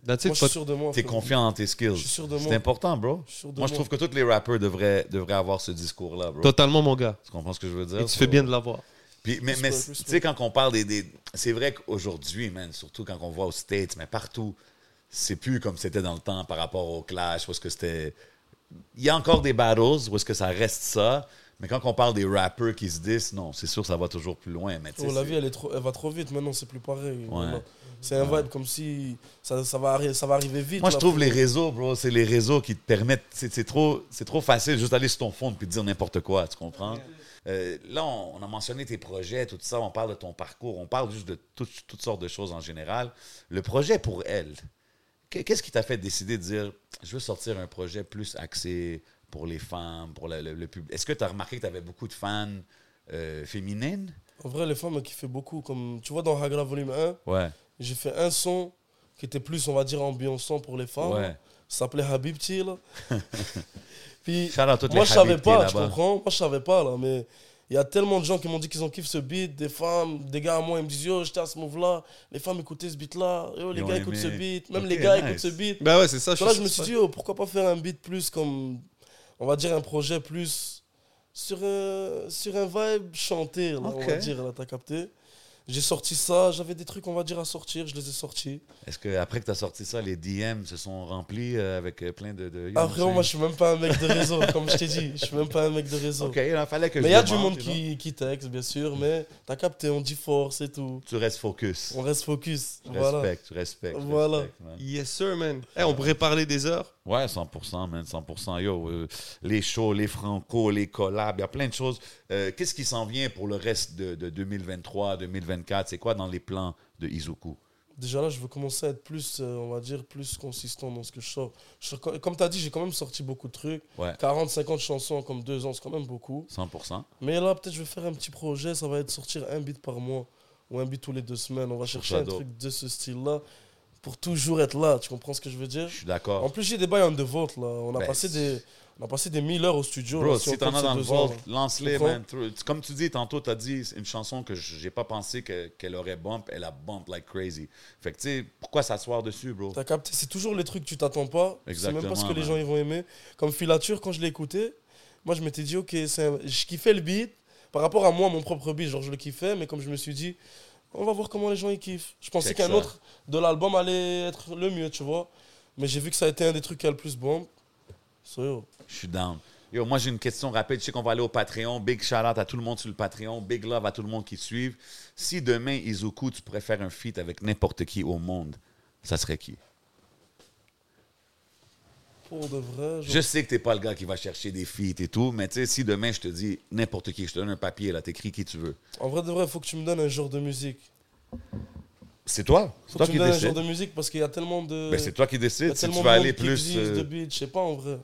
That's moi it. je suis sûr de moi. T'es confiant dans tes skills. Je suis sûr de C'est important, bro. Je suis sûr de Moi, je trouve que tous les rappeurs devraient, devraient avoir ce discours-là, bro. Totalement, mon gars. Tu comprends ce que je veux dire? Et tu So- fais bien de l'avoir. Puis, mais, mais tu sais, quand on parle des. des- c'est vrai qu'aujourd'hui, man, surtout quand on voit aux States, mais partout, c'est plus comme c'était dans le temps par rapport au clash, est-ce que c'était. Il y a encore des battles, où est-ce que ça reste ça, mais quand on parle des rappeurs qui se disent, non, c'est sûr, ça va toujours plus loin. Mais Oh, la vie, elle, est trop, elle va trop vite maintenant, c'est plus pareil. Ouais. C'est un vibe comme si ça, ça, va, ça va arriver vite. Moi, je trouve les réseaux, bro, c'est les réseaux qui te permettent. C'est c'est trop, c'est trop facile juste d'aller sur ton fond et dire n'importe quoi, tu comprends? Euh, là, on, on a mentionné tes projets, tout ça, on parle de ton parcours, on parle juste de tout- toutes sortes de choses en général. Le projet pour elle, que- qu'est-ce qui t'a fait décider de dire je veux sortir un projet plus axé pour les femmes, pour le, le- le public? Est-ce que tu as remarqué que tu avais beaucoup de fans euh, féminines? En vrai, les femmes elles kiffent beaucoup. Comme, tu vois, dans Hagra Volume 1, Ouais. J'ai fait un son qui était plus, on va dire, ambiançant pour les femmes. Ouais. Ça s'appelait Habibti, là. Puis, moi, je savais pas, tu comprends? Moi, je savais pas, là, mais il y a tellement de gens qui m'ont dit qu'ils ont kiffé ce beat, des femmes, des gars à moi, ils me disent, yo, j'étais à ce move-là, les femmes écoutaient ce beat-là, yo, les Ils gars écoutent ce beat, même les gars nice. écoutent ce beat. Ben ouais, c'est ça. Donc là, je me suis dit, oh, pourquoi pas faire un beat plus comme, on va dire, un projet plus sur un, sur un vibe chanté, là, on Ok. va dire, là, t'as capté? J'ai sorti ça, j'avais des trucs, on va dire, à sortir, je les ai sortis. Est-ce que après que tu as sorti ça, les DM se sont remplis euh, avec euh, plein de. de Ah, frérot, moi, je suis même pas un mec de réseau, comme je t'ai dit, je suis même pas un mec de réseau. Ok, il fallait que Mais il y a du monde qui, qui texte, bien sûr, mais t'as capté, on dit force et tout. Tu restes focus. On reste focus. Tu Voilà. respectes, tu respectes. Voilà. Yes, sir, man. Hey, on pourrait parler des heures. Ouais, 100%, man, 100%. Yo, euh, les shows, les franco, les collabs, il y a plein de choses. Euh, Qu'est-ce qui s'en vient pour le reste de, de 2023, 2024? C'est quoi dans les plans de Izuku? Déjà là, je veux commencer à être plus, euh, on va dire, plus consistant dans ce que je sors. Je comme tu as dit, j'ai quand même sorti beaucoup de trucs. Ouais. 40, 50 chansons en comme deux ans, c'est quand même beaucoup. 100%. Mais là, peut-être je vais faire un petit projet, ça va être sortir un beat par mois ou un beat tous les deux semaines. On va chercher un truc de ce style-là pour toujours être là. Tu comprends ce que je veux dire? Je suis En d'accord. plus, j'ai des bails on the vote là. On a, Ben, passé des, on a passé des 1000 heures au studio. Bro, là, si t'en as dans le vault, lance-les, man. Comme tu dis, tantôt, t'as dit une chanson que j'ai pas pensé que- qu'elle aurait bump. Elle a bump like crazy. Fait que, tu sais, pourquoi s'asseoir dessus, bro? T'as capté, c'est toujours les trucs que tu t'attends pas. C'est même pas ce que Exactement, les gens ils vont aimer. Comme Filature, quand je l'ai écouté, moi je m'étais dit, ok, c'est un- je kiffais le beat par rapport à moi, mon propre beat. Genre, je le kiffais, mais comme je me suis dit, on va voir comment les gens ils kiffent. Je pensais qu'un autre de l'album allait être le mieux, tu vois. Mais j'ai vu que ça a été un des trucs qui a le plus bon. So, yo. Je suis down. Yo, moi, j'ai une question rapide. Je sais qu'on va aller au Patreon. Big shout out à tout le monde sur le Patreon. Big love à tout le monde qui suit. Si demain, Izuku, tu pourrais faire un feat avec n'importe qui au monde, ça serait qui? Pour de vrai, genre, Je sais que t'es pas le gars qui va chercher des feats et tout, mais tu sais, si demain, je te dis n'importe qui, je te donne un papier, là, t'écris qui tu veux. en vrai de vrai, il faut que tu me donnes un genre de musique. C'est toi? C'est Faut toi que qui tu me donnes un genre décides. de musique parce qu'il y a tellement de. Ben, c'est toi qui décides. Si tellement tu vas aller plus. euh, de beats, je sais pas en vrai.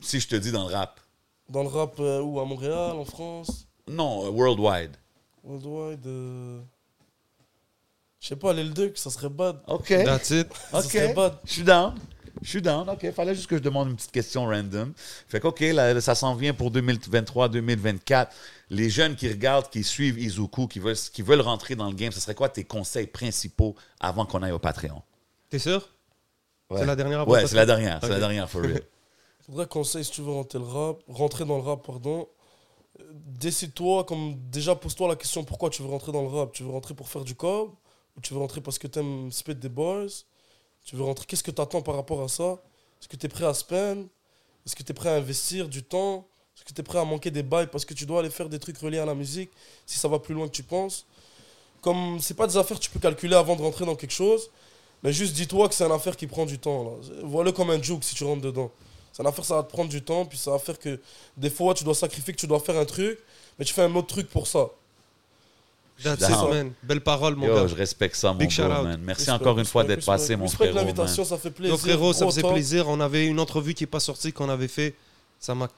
Si je te dis dans le rap. Dans le rap, euh, où? À Montréal, en France? Non, euh, worldwide. Worldwide. euh, Je sais pas, Lil Duck, ça serait bad. OK. That's it. Ça serait OK. bad. Je suis down. Je suis down. OK. Fallait juste que je demande une petite question random. Fait que, OK, là, ça s'en vient pour 2023-2024. Les jeunes qui regardent, qui suivent Izuku, qui veulent, qui veulent rentrer dans le game, ce serait quoi tes conseils principaux avant qu'on aille au Patreon? T'es sûr? Ouais. C'est la dernière Ouais, c'est la dernière. C'est la dernière, for real. Vrai conseil, si tu veux rentrer, le rap, rentrer dans le rap, pardon, décide-toi, comme déjà pose-toi la question pourquoi tu veux rentrer dans le rap? Tu veux rentrer pour faire du cob? Ou tu veux rentrer parce que t'aimes spit des boys? Tu veux rentrer, qu'est-ce que t'attends par rapport à ça? Est-ce que t'es prêt à spend Est-ce que t'es prêt à investir du temps? Est-ce que t'es prêt à manquer des bails parce que tu dois aller faire des trucs reliés à la musique si ça va plus loin que tu penses? Comme c'est pas des affaires que tu peux calculer avant de rentrer dans quelque chose, mais juste dis-toi que c'est une affaire qui prend du temps. Vois-le comme un joke si tu rentres dedans. C'est une affaire, ça va te prendre du temps, puis ça va faire que des fois, tu dois sacrifier que tu dois faire un truc, mais tu fais un autre truc pour ça. That's it, man. Belle parole, mon Yo, gars. je respecte ça, mon Big bro, man. Merci Respect, encore une fois d'être passé, mon frérot, man. l'invitation, ça fait plaisir. Yo, frérot, ça faisait plaisir. On avait une entrevue qui n'est pas sortie qu'on avait fait. Ça m'a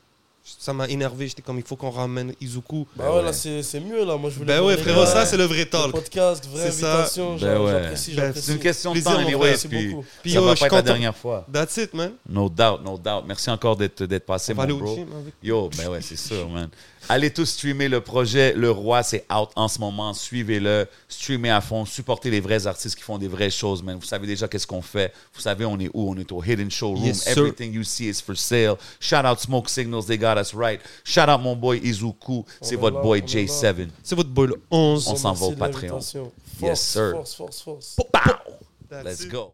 ça m'a énervé. J'étais comme, il faut qu'on ramène Izuku. Bah ouais, là, c'est c'est mieux, là. Moi, je voulais Ben ouais, frérot, ça, c'est le vrai Le talk. podcast, vraie invitation. Ben ouais. J'apprécie, Ben, j'apprécie. C'est une question de temps, mon anyway, puis. Puis ça va je pas être la dernière fois. That's it, man. No doubt, no doubt. Merci encore d'être d'être passé, On mon va aller au bro. gym avec. Yo, ben ouais, c'est sûr, man. Allez tous streamer le projet Le Roi, c'est out en ce moment. Suivez-le, streamez à fond, supportez les vrais artistes qui font des vraies choses, man. Vous savez déjà qu'est-ce qu'on fait. Vous savez, on est où? On est au Hidden Showroom. Yes. Everything you see is for sale. Shout out Smoke Signals, they got us right. Shout out mon boy Izuku, c'est est votre là, boy on est là. J7. C'est votre boy le 11. On s'en va au Patreon. l'invitation. Yes, Force, sir. Force, force, force. Pow! Let's it. go.